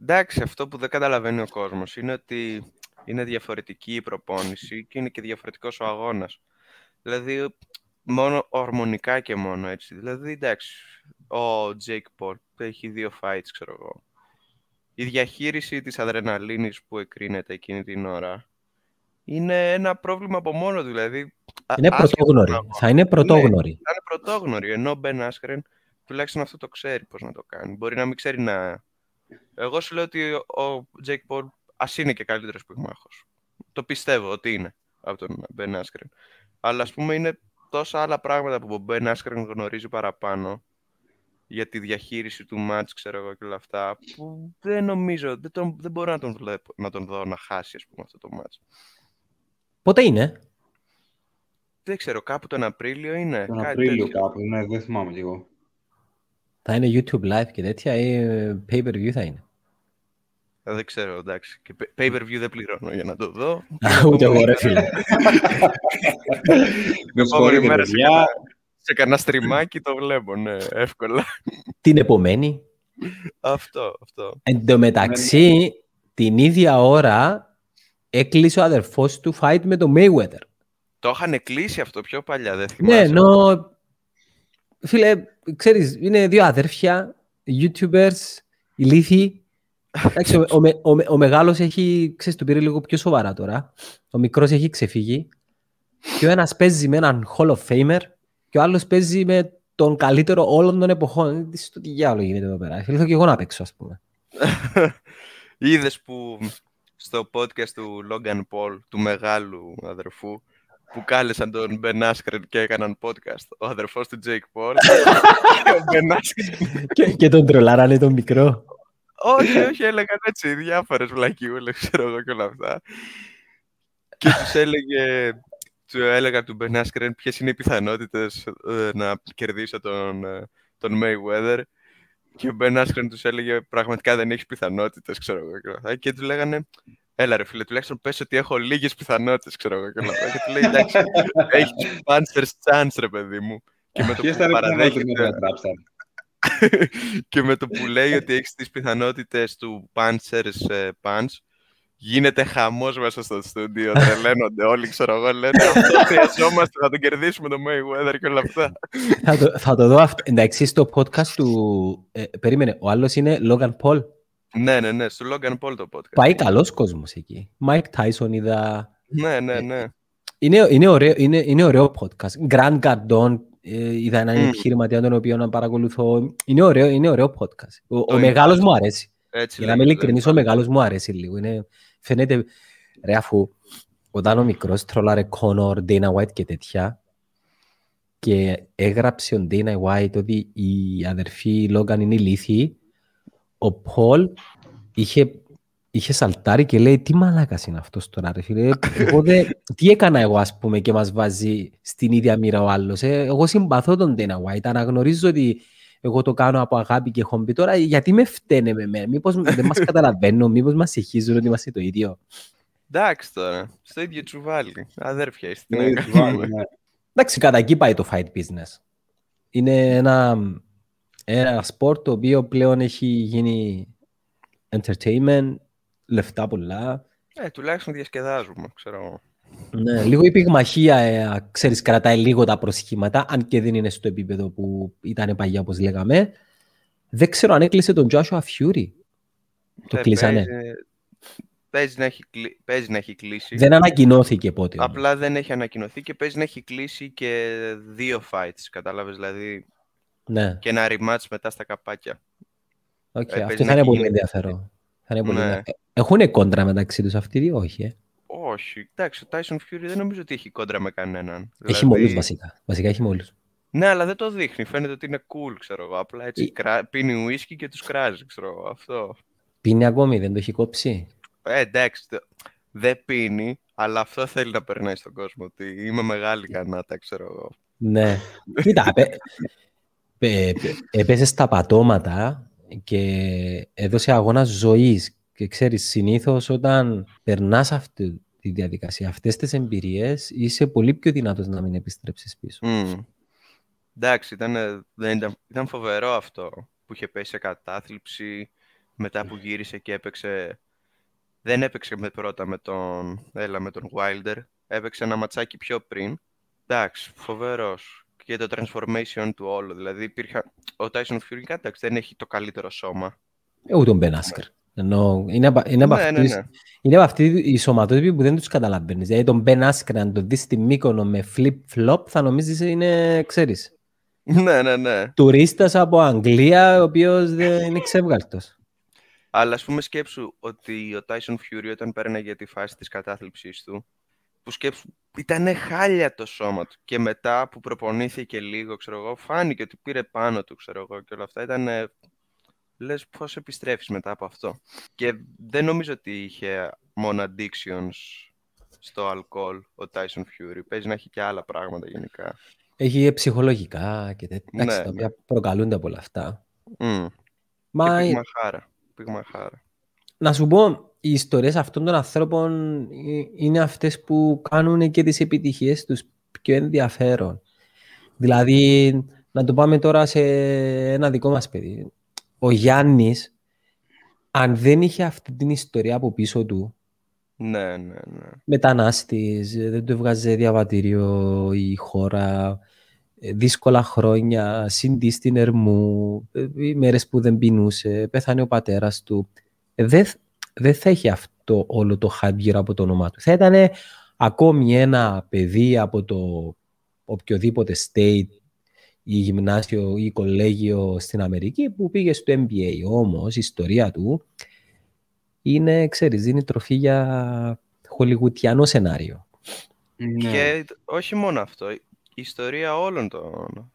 Εντάξει, αυτό που δεν καταλαβαίνει ο κόσμος είναι ότι είναι διαφορετική η προπόνηση και είναι και διαφορετικός ο αγώνας. Δηλαδή, μόνο ορμονικά και μόνο έτσι. Δηλαδή, εντάξει, ο Jake Paul έχει δύο fights, ξέρω εγώ. Η διαχείριση της αδρεναλίνης που εκρίνεται εκείνη την ώρα είναι ένα πρόβλημα από μόνο του, δηλαδή. α- Είναι άσχετο πρωτόγνωρη. πράγμα. Θα είναι πρωτόγνωρη. Θα είναι πρωτόγνωρη. Ενώ ο Μπεν Άσκρεν τουλάχιστον αυτό το ξέρει πώς να το κάνει. Μπορεί να μην ξέρει να. Εγώ σου λέω ότι ο Τζέικ Πολ ας είναι και καλύτερος πυγμάχος. Το πιστεύω ότι είναι από τον Μπεν Άσκρεν. Αλλά ας πούμε είναι τόσα άλλα πράγματα που ο Μπεν Άσκρεν γνωρίζει παραπάνω για τη διαχείριση του ματς, ξέρω εγώ και όλα αυτά, που δεν νομίζω, δεν, τον, δεν μπορώ να τον, βλέπω, να τον δω να χάσει, ας πούμε, αυτό το ματς. Πότε είναι; Δεν ξέρω, κάπου τον Απρίλιο είναι. Τον κάτι Απρίλιο τέτοιο. κάπου, ναι, δεν θυμάμαι κι εγώ. Θα είναι YouTube live και τέτοια ή ε, pay-per-view θα είναι; Ε, Δεν ξέρω, εντάξει. Και pay- pay-per-view δεν πληρώνω για να το δω. Ούτε εγώ ρε φίλε. Με Επόμενη συγχωρείτε, μέρα σε παιδιά. κανένα- σε κανένα στριμάκι το βλέπω, ναι, εύκολα. Την επομένη. αυτό, αυτό. Εν τω μεταξύ, την ίδια ώρα έκλεισε ο αδερφός του fight με τον Mayweather. Το είχαν κλείσει αυτό πιο παλιά, δεν θυμάσαι. Ναι, ενώ, φίλε, ξέρεις, είναι δύο αδέρφια, YouTubers, ηλίθιοι. Εντάξει, ο, ο, με- ο, με- ο μεγάλος έχει, ξέρεις, του πήρε λίγο πιο σοβαρά τώρα. Ο μικρός έχει ξεφύγει. Και ο ένας παίζει με έναν Hall of Famer και ο άλλος παίζει με τον καλύτερο όλων των εποχών. Τι στο τι διάλογο γίνεται εδώ πέρα. Θέλω και εγώ να παίξω, ας πούμε. Είδες που στο podcast του Logan Paul, του μεγάλου αδερφού, που κάλεσαν τον Ben Askren και έκαναν podcast. Ο αδερφός του Jake Paul και ο Ben Askren. και, και τον τρολάρανε τον μικρό. όχι, όχι, έλεγαν έτσι διάφορες βλακιούλες, ξέρω εγώ και όλα αυτά. Και τους έλεγε, του έλεγα του Ben Askren ποιες είναι οι πιθανότητες ε, να κερδίσω τον, ε, τον Mayweather. Και ο Ben Askren τους έλεγε πραγματικά δεν έχεις πιθανότητες, ξέρω εγώ και όλα αυτά. Και τους λέγανε, έλα ρε φίλε, τουλάχιστον πες ότι έχω λίγες πιθανότητες, ξέρω εγώ και όλα αυτά. Και του λέει, εντάξει, έχεις puncher's chance, ρε παιδί μου. Και με το Ποιες που ήταν οι πιθανότητες παραδέχεται με τον Trapstar. και με το που λέει ότι έχεις τις πιθανότητες του Panzer's ε, Punch, γίνεται χαμός μέσα στο στούντιο, τρελαίνονται όλοι, ξέρω εγώ, λένε αυτό χρειαζόμαστε, θα τον κερδίσουμε το Mayweather και όλα αυτά. θα, το, θα το δω αυτό. Εντάξει, στο podcast του... Ε, περίμενε, ο άλλος είναι Logan Paul. Ναι, ναι, ναι, στο Logan Paul το podcast. Πάει καλός κόσμος εκεί. Mike Tyson είδα... Ναι, ναι, ναι. Είναι, είναι, ωραίο, είναι, είναι ωραίο podcast. Grand Cardone, ε, είδα έναν Μμμ. επιχειρηματία τον οποίο να παρακολουθώ. Είναι ωραίο, είναι ωραίο podcast. Ο, ο Το μεγάλος είναι. μου αρέσει. Έτσι Για να είμαι λέγεται, ειλικρινής, ο μεγάλος μου αρέσει λίγο. Είναι, φαίνεται, ρε αφού όταν ο μικρός τρολάρε Conor, Dana White και τέτοια και έγραψε ο Dana White ότι η αδερφή Logan είναι ηλίθιοι, ο Πολ είχε, είχε σαλτάρει και λέει τι μαλάκας είναι αυτός τώρα ρε φίλε. Εγώ δε, τι έκανα εγώ ας πούμε και μας βάζει στην ίδια μοίρα ο άλλος. Ε, εγώ συμπαθώ τον Dana White, αναγνωρίζω ότι εγώ το κάνω από αγάπη και χόμπι. Τώρα γιατί με φταίνε με μένα, μήπως δεν μας καταλαβαίνουν, μήπως μας συγχύζουν ότι είμαστε το ίδιο; Εντάξει τώρα, στο ίδιο τσουβάλι. Αδέρφια είστε. τι Ναι, να του κάνουμε. βάλει, ναι. Εντάξει, κατά εκεί πάει το fight business. Είναι ένα, ένα σπορ το οποίο πλέον έχει γίνει entertainment, λεφτά πολλά. Ε, τουλάχιστον διασκεδάζουμε, ξέρω εγώ. Ναι, λίγο η πυγμαχία, ε, ξέρεις, κρατάει λίγο τα προσχήματα, αν και δεν είναι στο επίπεδο που ήταν παγιά, όπως λέγαμε. Δεν ξέρω αν έκλεισε τον Joshua Fury. Το Ε, κλείσανε. Παίζει, παίζει, να έχει, κλει- παίζει να έχει κλείσει. Δεν ανακοινώθηκε πότε. όμως. Απλά δεν έχει ανακοινωθεί και παίζει να έχει κλείσει και δύο fights, κατάλαβες, δηλαδή Ναι, και ένα rematch μετά στα καπάκια. οκ, παίζει αυτό να θα είναι έχει πολύ γίνει. ενδιαφέρον. Θα είναι πολύ Ναι. ενδιαφέρον. Έχουν κόντρα μεταξύ τους αυτοί οι δύο, όχι. Ε; Όχι, εντάξει, ο Tyson Fury δεν νομίζω ότι έχει κόντρα με κανέναν. Έχει Δηλαδή- μόλους βασικά. Βασικά έχει μόλους. Ναι, αλλά δεν το δείχνει. Φαίνεται ότι είναι cool, ξέρω εγώ. Απλά έτσι Ή- κρά... πίνει ουίσκι και τους κράζει, ξέρω εγώ. Αυτό. Πίνει ακόμη, δεν το έχει κόψει; Ε, εντάξει, το- δεν πίνει, αλλά αυτό θέλει να περνάει στον κόσμο. Ότι είμαι μεγάλη κανάτα, ξέρω εγώ. Ναι. Κοίτα, πε- πε- πε- έπεσε στα πατώματα και έδωσε αγώνα ζωής. Και ξέρεις, συνήθως όταν περνάς αυτή τη διαδικασία, αυτές τις εμπειρίες, είσαι πολύ πιο δυνατός να μην επιστρέψεις πίσω. Μμμ. Εντάξει, ήταν, δεν ήταν, ήταν φοβερό αυτό που είχε πέσει σε κατάθλιψη μετά που γύρισε και έπαιξε. Δεν έπαιξε με πρώτα με τον, έλα, με τον Wilder. Έπαιξε ένα ματσάκι πιο πριν. Εντάξει, φοβερός. Και το transformation του όλου. Δηλαδή υπήρχε... Ο Tyson Fury εντάξει, δεν έχει το καλύτερο σώμα. Ε, Ούτε τον Ben Askren. Ενώ είναι, απα- είναι, από ναι, ναι, αυτούς- ναι. είναι από αυτή η σωματότυπη που δεν τους καταλαβαίνεις. Δηλαδή τον Ben Askren, αν τον δεις στη Μύκονο με flip-flop, θα νομίζεις είναι, ξέρεις, ναι, ναι, ναι. τουρίστας από Αγγλία, ο οποίος δεν είναι ξεύγαλτος. Αλλά ας πούμε σκέψου ότι ο Tyson Fury όταν πέρναγε τη φάση της κατάθλιψης του, που σκέψου ήταν χάλια το σώμα του και μετά που προπονήθηκε λίγο, ξέρω εγώ, φάνηκε ότι πήρε πάνω του, ξέρω εγώ, και όλα αυτά ήταν... Λες πώς επιστρέφεις μετά από αυτό. Και δεν νομίζω ότι είχε μόνο addictions στο αλκοόλ ο Tyson Fury. Παίζει να έχει και άλλα πράγματα γενικά. Έχει ψυχολογικά και τέτοια, Ναι, εντάξει, τα ναι. οποία προκαλούνται από όλα αυτά. Μμ. Μα Και πυγμαχάρα. Πυγμαχάρα. να σου πω, οι ιστορίες αυτών των ανθρώπων ε, είναι αυτές που κάνουν και τις επιτυχίες τους πιο ενδιαφέρον. Δηλαδή, να το πάμε τώρα σε ένα δικό μας παιδί. Ο Γιάννης, αν δεν είχε αυτή την ιστορία από πίσω του, Ναι, ναι, ναι. μετανάστης, ε, δεν του έβγαζε διαβατήριο η χώρα, ε, δύσκολα χρόνια, συντή στην Ερμού, ε, οι μέρες που δεν πεινούσε, πέθανε ο πατέρας του. Ε, Δεν, δεν θα είχε αυτό όλο το hype γύρω από το όνομά του. Θα ήταν ακόμη ένα παιδί από το οποιοδήποτε state ή γυμνάσιο ή κολέγιο στην Αμερική που πήγε στο MBA. Όμως η ιστορία του είναι, ξέρεις, δίνει τροφή για χολιγουτιανό σενάριο. Ναι. Και όχι μόνο αυτό, η ιστορία όλων των,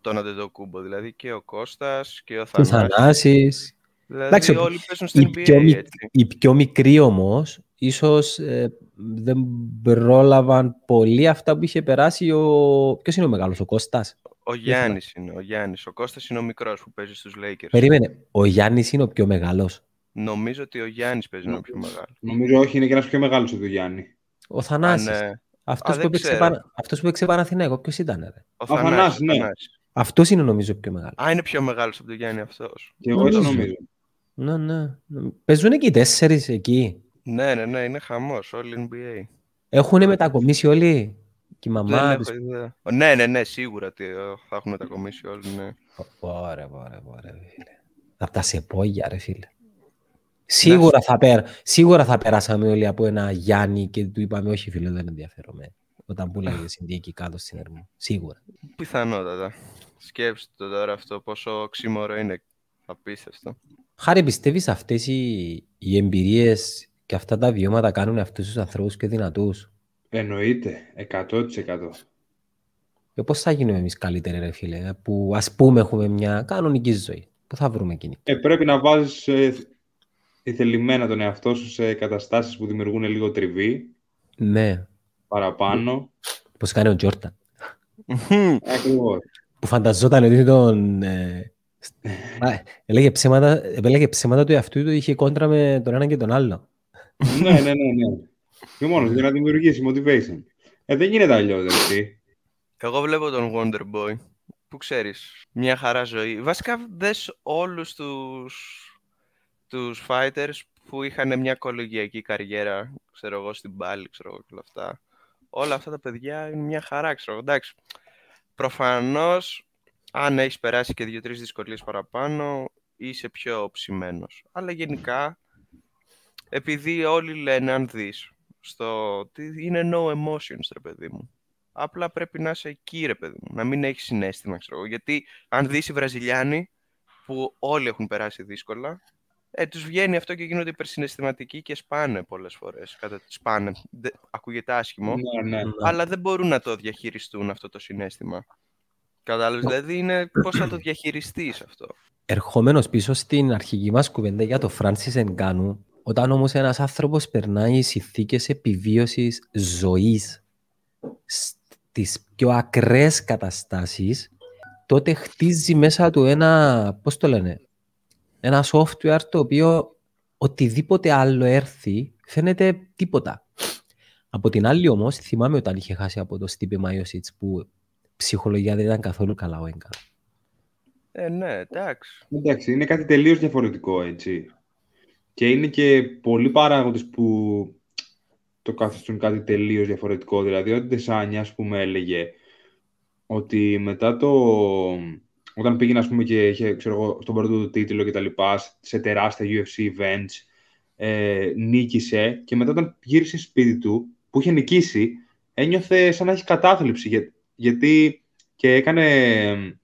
των Αντετοκούμπο, δηλαδή και ο Κώστας και ο Του Θανάσης. Θανάσης. Δηλαδή Εντάξει, όλοι παίζουν στην Οι πιο, NBA, μικ- έτσι. οι πιο μικροί όμως, ίσως ε, δεν πρόλαβαν πολύ αυτά που είχε περάσει ο... Ποιος είναι ο μεγάλος, ο Κώστας; Ο Γιάννης είναι, ο Γιάννης. Ο Κώστας είναι ο μικρός που παίζει στους Lakers. Περίμενε, ο Γιάννης είναι ο πιο μεγάλος. Νομίζω ότι ο Γιάννης παίζει να είναι πιο μεγάλο. Νομίζω όχι, είναι και ένας πιο μεγάλος από τον Γιάννη. Ο Θανάσης. Α, ναι. Αυτός, Α, που δεν έπαιξε, ξέρω. Πανα- αυτός που έπαιξε Παναθηναίκο, ποιος ήταν ρε; Ο Θανάσης, Θανάσης, ναι. Θανάσης. Αυτός είναι νομίζω πιο μεγάλος. Α, είναι πιο μεγάλος από τον Γιάννη αυτός. Και εγώ έτσι Νομίζω. νομίζω. Ναι, ναι. Παίζουν εκεί οι τέσσερις εκεί. Ναι, ναι, ναι, είναι χαμός, όλοι NBA. Έχουν μετακομίσει όλοι; Και η Δεν μαμά έχω τους. ιδέα. Ναι, ναι, ναι, σίγουρα ότι ε, θα έχουν μετακομίσει όλοι, ναι. Ωραία, ωραία, ωραία, ρε φίλε. Από τα σεπόγια, ρε φίλε. Σίγουρα θα, πέρα, σίγουρα θα περάσαμε όλοι από ένα Γιάννη και του είπαμε όχι φίλε δεν ενδιαφέρομαι. Όταν πουλάγε στην εκεί κάτω στην Ερμού. Σίγουρα. Πιθανότατα. Σκέψτε το τώρα αυτό πόσο ξύμορο είναι. Απίστευτο. Χάρη πιστεύεις αυτές οι, οι εμπειρίες και αυτά τα βιώματα κάνουν αυτούς τους ανθρώπους πιο δυνατούς; Εννοείται, 100%. Και πώς θα γίνουμε εμείς καλύτεροι ρε φίλε, που ας πούμε έχουμε μια κανονική ζωή. Πού θα βρούμε εκείνη. Ε, πρέπει να βάζεις ε, ηθελημένα τον εαυτό σου σε καταστάσεις που δημιουργούν λίγο τριβή, Ναι, παραπάνω. πώς κάνει ο Τζόρταν. Ακριβώς. που φανταζόταν ότι τον... Ε, α, έλεγε, ψέματα, έλεγε ψέματα του εαυτού του, είχε κόντρα με τον ένα και τον άλλο. ναι, ναι, ναι, ναι. Και μόνος για να δημιουργήσει motivation. Ε, δεν γίνεται αλλιώς, δηλαδή. Εγώ βλέπω τον Wonder Boy. Που ξέρεις, μια χαρά ζωή. Βασικά δες όλους τους, τους fighters που είχαν μια κολογιακή καριέρα, ξέρω εγώ, στην πάλη, ξέρω εγώ και όλα αυτά. όλα αυτά τα παιδιά είναι μια χαρά, ξέρω. Εντάξει, προφανώς, αν έχεις περάσει και δύο-τρεις δυσκολίες παραπάνω, είσαι πιο ψημένος. Αλλά γενικά, επειδή όλοι λένε, αν δεις, στο ότι είναι no emotions, ρε παιδί μου. Απλά πρέπει να είσαι εκεί, ρε παιδί μου, να μην έχεις συνέστημα, ξέρω Γιατί αν δεις οι Βραζιλιάνοι, που όλοι έχουν περάσει δύσκολα, ε, τους βγαίνει αυτό και γίνονται υπερσυναισθηματικοί και σπάνε πολλές φορές. Κατά, σπάνε, Δε, ακούγεται άσχημο, Ναι, ναι. αλλά δεν μπορούν να το διαχειριστούν αυτό το συνέστημα. Κατάλαβες, δηλαδή είναι πώς θα το διαχειριστείς αυτό. Ερχόμενος πίσω στην αρχική μας κουβέντα για το Francis Ngannou, όταν όμως ένας άνθρωπος περνάει συνθήκες επιβίωσης ζωής στις πιο ακραίες καταστάσεις, τότε χτίζει μέσα του ένα, πώς το λένε, ένα software το οποίο οτιδήποτε άλλο έρθει φαίνεται τίποτα. Από την άλλη όμως, θυμάμαι όταν είχε χάσει από το Στύπε Μαϊοσίτς που ψυχολογία δεν ήταν καθόλου καλά ο Έγκα. Ε, ναι, εντάξει. Εντάξει, είναι κάτι τελείως διαφορετικό, έτσι. Και είναι και πολλοί παράγοντες που το καθιστούν κάτι τελείως διαφορετικό. Δηλαδή, ο Ντεσάνια, ας πούμε, έλεγε ότι μετά το... Όταν πήγαινε, ας πούμε, και είχε, ξέρω εγώ, στον πρώτο του τίτλο και τα λοιπά, σε τεράστια UFC events, ε, νίκησε και μετά όταν γύρισε σπίτι του, που είχε νικήσει, ένιωθε σαν να έχει κατάθλιψη, για, γιατί και έκανε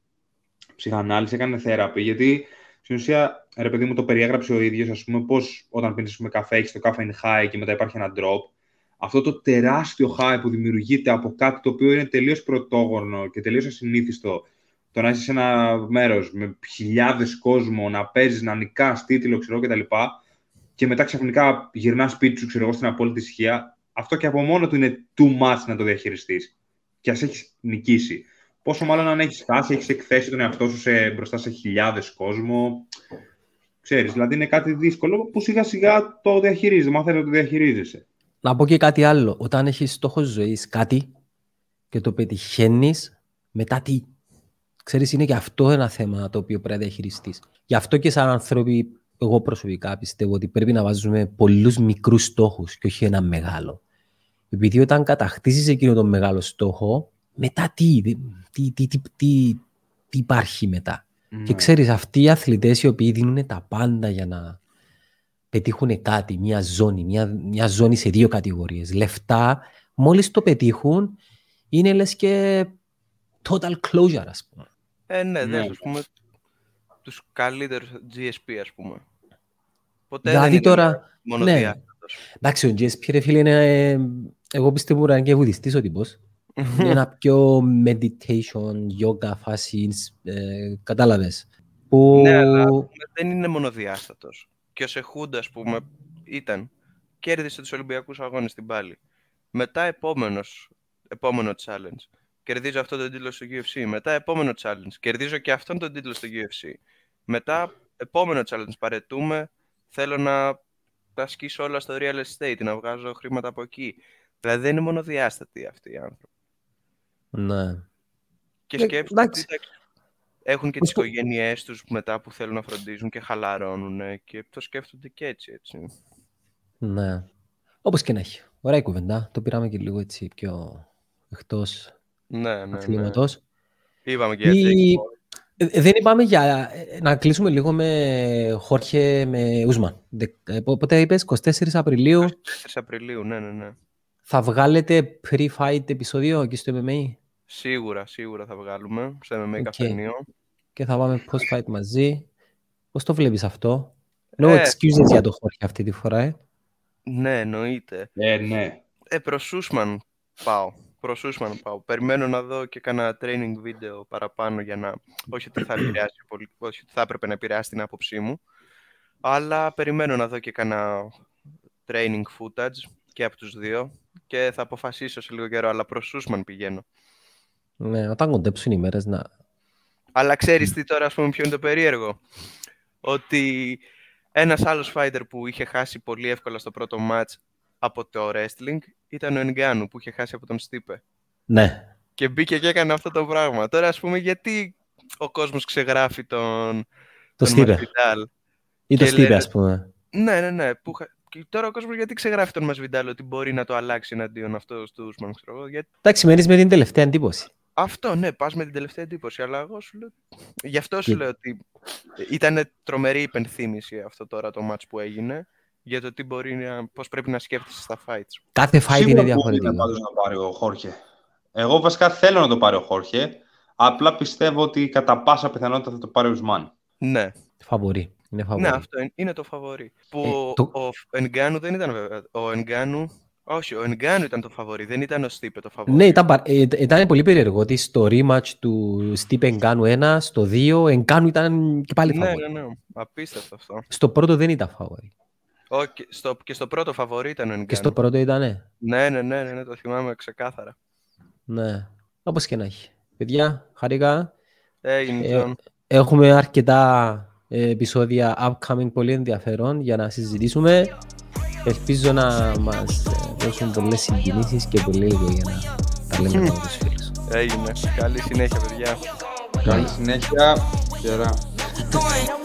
ψυχανάλυση, έκανε θέραπη, γιατί στην ουσία, ρε παιδί μου, το περιέγραψε ο ίδιος, ας πούμε, πώς όταν πίνεις πούμε, καφέ, έχεις το caffeine high και μετά υπάρχει ένα drop, αυτό το τεράστιο high που δημιουργείται από κάτι το οποίο είναι τελείως πρωτόγονο και τελείως ασυνήθιστο, το να είσαι σε ένα μέρος με χιλιάδες κόσμο, να παίζεις, να νικάς τίτλο, ξέρω κτλ. Και, και μετά ξαφνικά γυρνάς σπίτι σου, ξέρω εγώ, στην απόλυτη ησυχία, αυτό και από μόνο του είναι too much να το διαχειριστείς. Και ας έχεις νικήσει. Πόσο μάλλον αν έχεις χάσει, έχεις εκθέσει τον εαυτό σου σε, μπροστά σε χιλιάδες κόσμο. Ξέρεις, δηλαδή είναι κάτι δύσκολο που σιγά σιγά το διαχειρίζεσαι, μαθαίνει να το διαχειρίζεσαι. Να πω και κάτι άλλο. Όταν έχεις στόχο ζωής κάτι και το πετυχαίνεις, μετά τι; Ξέρεις, είναι και αυτό ένα θέμα το οποίο πρέπει να διαχειριστείς. Γι' αυτό και σαν άνθρωποι, εγώ προσωπικά πιστεύω ότι πρέπει να βάζουμε πολλούς μικρούς στόχους και όχι ένα μεγάλο. Επειδή όταν κατακτήσεις εκείνο τον μεγάλο στόχο, μετά τι, τι, τι, τι, τι, τι υπάρχει μετά. Και Ναι. ξέρεις, αυτοί οι αθλητές οι οποίοι δίνουν τα πάντα για να πετύχουν κάτι, μια ζώνη, μια, μια ζώνη σε δύο κατηγορίες. Λεφτά, μόλις το πετύχουν, είναι λες και total closure, ας πούμε. Ε, ναι, Ναι. ναι. ας πούμε, τους καλύτερους GSP, ας πούμε. Ποτέ Δηλαδή δεν είναι τώρα- μόνο ναι. διάστατος. Εντάξει, ο GSP, ρε φίλε, είναι, ε, εγώ πιστεύω ότι είναι και βουδιστής ο τύπος. είναι ένα πιο meditation, yoga φάση, ε, κατάλαβες. Που... Ναι, αλλά δεν είναι μονοδιάστατος. Και ο Σεχούντα, ας πούμε, ήταν. Κέρδισε τους Ολυμπιακούς Αγώνες στην πάλη. Μετά επόμενος, επόμενο challenge. Κερδίζω αυτόν τον τίτλο στο UFC. Μετά επόμενο challenge. Κερδίζω και αυτόν τον τίτλο στο UFC. Μετά επόμενο challenge. Παρετούμε. Θέλω να τα ασκήσω όλα στο real estate, να βγάζω χρήματα από εκεί. Δηλαδή δεν είναι μονοδιάστατοι αυτοί οι άνθρωποι. Ναι. Και Ε, σκέψτε εντάξει. ότι εντάξει, έχουν και Πώς τις το- οικογένειές τους μετά που θέλουν να φροντίζουν και χαλαρώνουν και το σκέφτονται και έτσι, έτσι. Ναι. Όπως και να έχει. Ωραία η κουβέντα. Το πήραμε και λίγο έτσι πιο εκτός Ναι, ναι, ναι. αθλήματος. Είπαμε και για Ή- Jake Paul. Ε, Δεν είπαμε για ε, να κλείσουμε λίγο με Χόρχε με Ούσμαν. Δε- ε, πο- Πότε είπες, 24 Απριλίου 4 Απριλίου, ναι, ναι, ναι. Θα βγάλετε pre-fight επεισόδιο εκεί στο MMA Σίγουρα, σίγουρα θα βγάλουμε στο MMA OK. καφενείο. και θα πάμε post-fight μαζί. Πώς το βλέπεις αυτό; No Ε. excuses για το Χόρχε αυτή τη φορά, ε. Ναι, εννοείται. Ε, ναι. Ε, προς Ούσμαν πάω. Προς Ούσμαν πάω. Περιμένω να δω και κάνα training βίντεο παραπάνω για να... Όχι ότι θα επηρεάσει πολύ, όχι ότι θα έπρεπε να επηρεάσει την άποψή μου, αλλά περιμένω να δω και κάνα training footage και από τους δύο και θα αποφασίσω σε λίγο καιρό, αλλά προς Ούσμαν πηγαίνω. Ναι, όταν κοντέψουν οι μέρες να... Αλλά ξέρεις τι τώρα, ας πούμε, ποιο είναι το περίεργο; Ότι ένας άλλος fighter που είχε χάσει πολύ εύκολα στο πρώτο match από το wrestling ήταν ο Ενγκάνου που είχε χάσει από τον Στίπε. Ναι. Και μπήκε και έκανε αυτό το πράγμα. Τώρα, ας πούμε, γιατί ο κόσμος ξεγράφει τον, Το τον Στίβε. Masvidal. Ή το και Στίβε, λένε- ας πούμε. Ναι, ναι, ναι. Που... είχα- τώρα ο κόσμος γιατί ξεγράφει τον Μασβιντάλ ότι μπορεί να το αλλάξει εναντίον αυτό του Ούσμαν, ξέρω εγώ. Γιατί... Εντάξει, μένεις με την τελευταία εντύπωση. Αυτό, ναι, πας με την τελευταία εντύπωση. Αλλά εγώ σου λέω. Γι' αυτό σου λέω ότι ήταν τρομερή υπενθύμηση αυτό τώρα το match που έγινε για το τι μπορεί να, πώς πρέπει να σκέφτεσαι στα fights. Κάθε fight Σίγουρα είναι μπορεί διαφορετικό. να πάντως να πάρει ο Χόρχε. Εγώ βασικά θέλω να το πάρει ο Χόρχε. Απλά πιστεύω ότι κατά πάσα πιθανότητα θα το πάρει ο Ουσμάν. Ναι, Φαβορή. Είναι φαβορή. ναι, αυτό είναι- είναι το φαβορή. Που Ε, το- ο Ενγκάνου δεν ήταν βέβαια. Ο Ενγκάνου, όχι, ο Ενγκάνου ήταν το φαβορή, δεν ήταν ο Στίπε το φαβορή. Ναι, ήταν, πα- ε, ήταν πολύ περίεργο ότι στο rematch του Steve Εγκάνου 1, στο 2, Εγκάνου ήταν και πάλι ναι, φαβορή. ναι, ναι, απίστευτο αυτό. Στο πρώτο δεν ήταν φαβορή. Ο, και, στο, και στο πρώτο φαβορή ήταν ο Και Ενγκάνου. στο πρώτο ήτανε. Ναι, ναι, ναι, ναι, ναι, το θυμάμαι ξεκάθαρα. Ναι. Όπως και να έχει. Παιδιά, χάρηκα. Έγινε, Ε, Τζον. Έχουμε αρκετά ε, επεισόδια upcoming πολύ ενδιαφέρον για να συζητήσουμε. Ελπίζω να μας ε, δώσουν πολλές συγκινήσεις και πολύ λίγο για να τα λέμε με τους φίλους. Έγινε. Καλή συνέχεια, παιδιά. Καλή συνέχεια. Γεια. going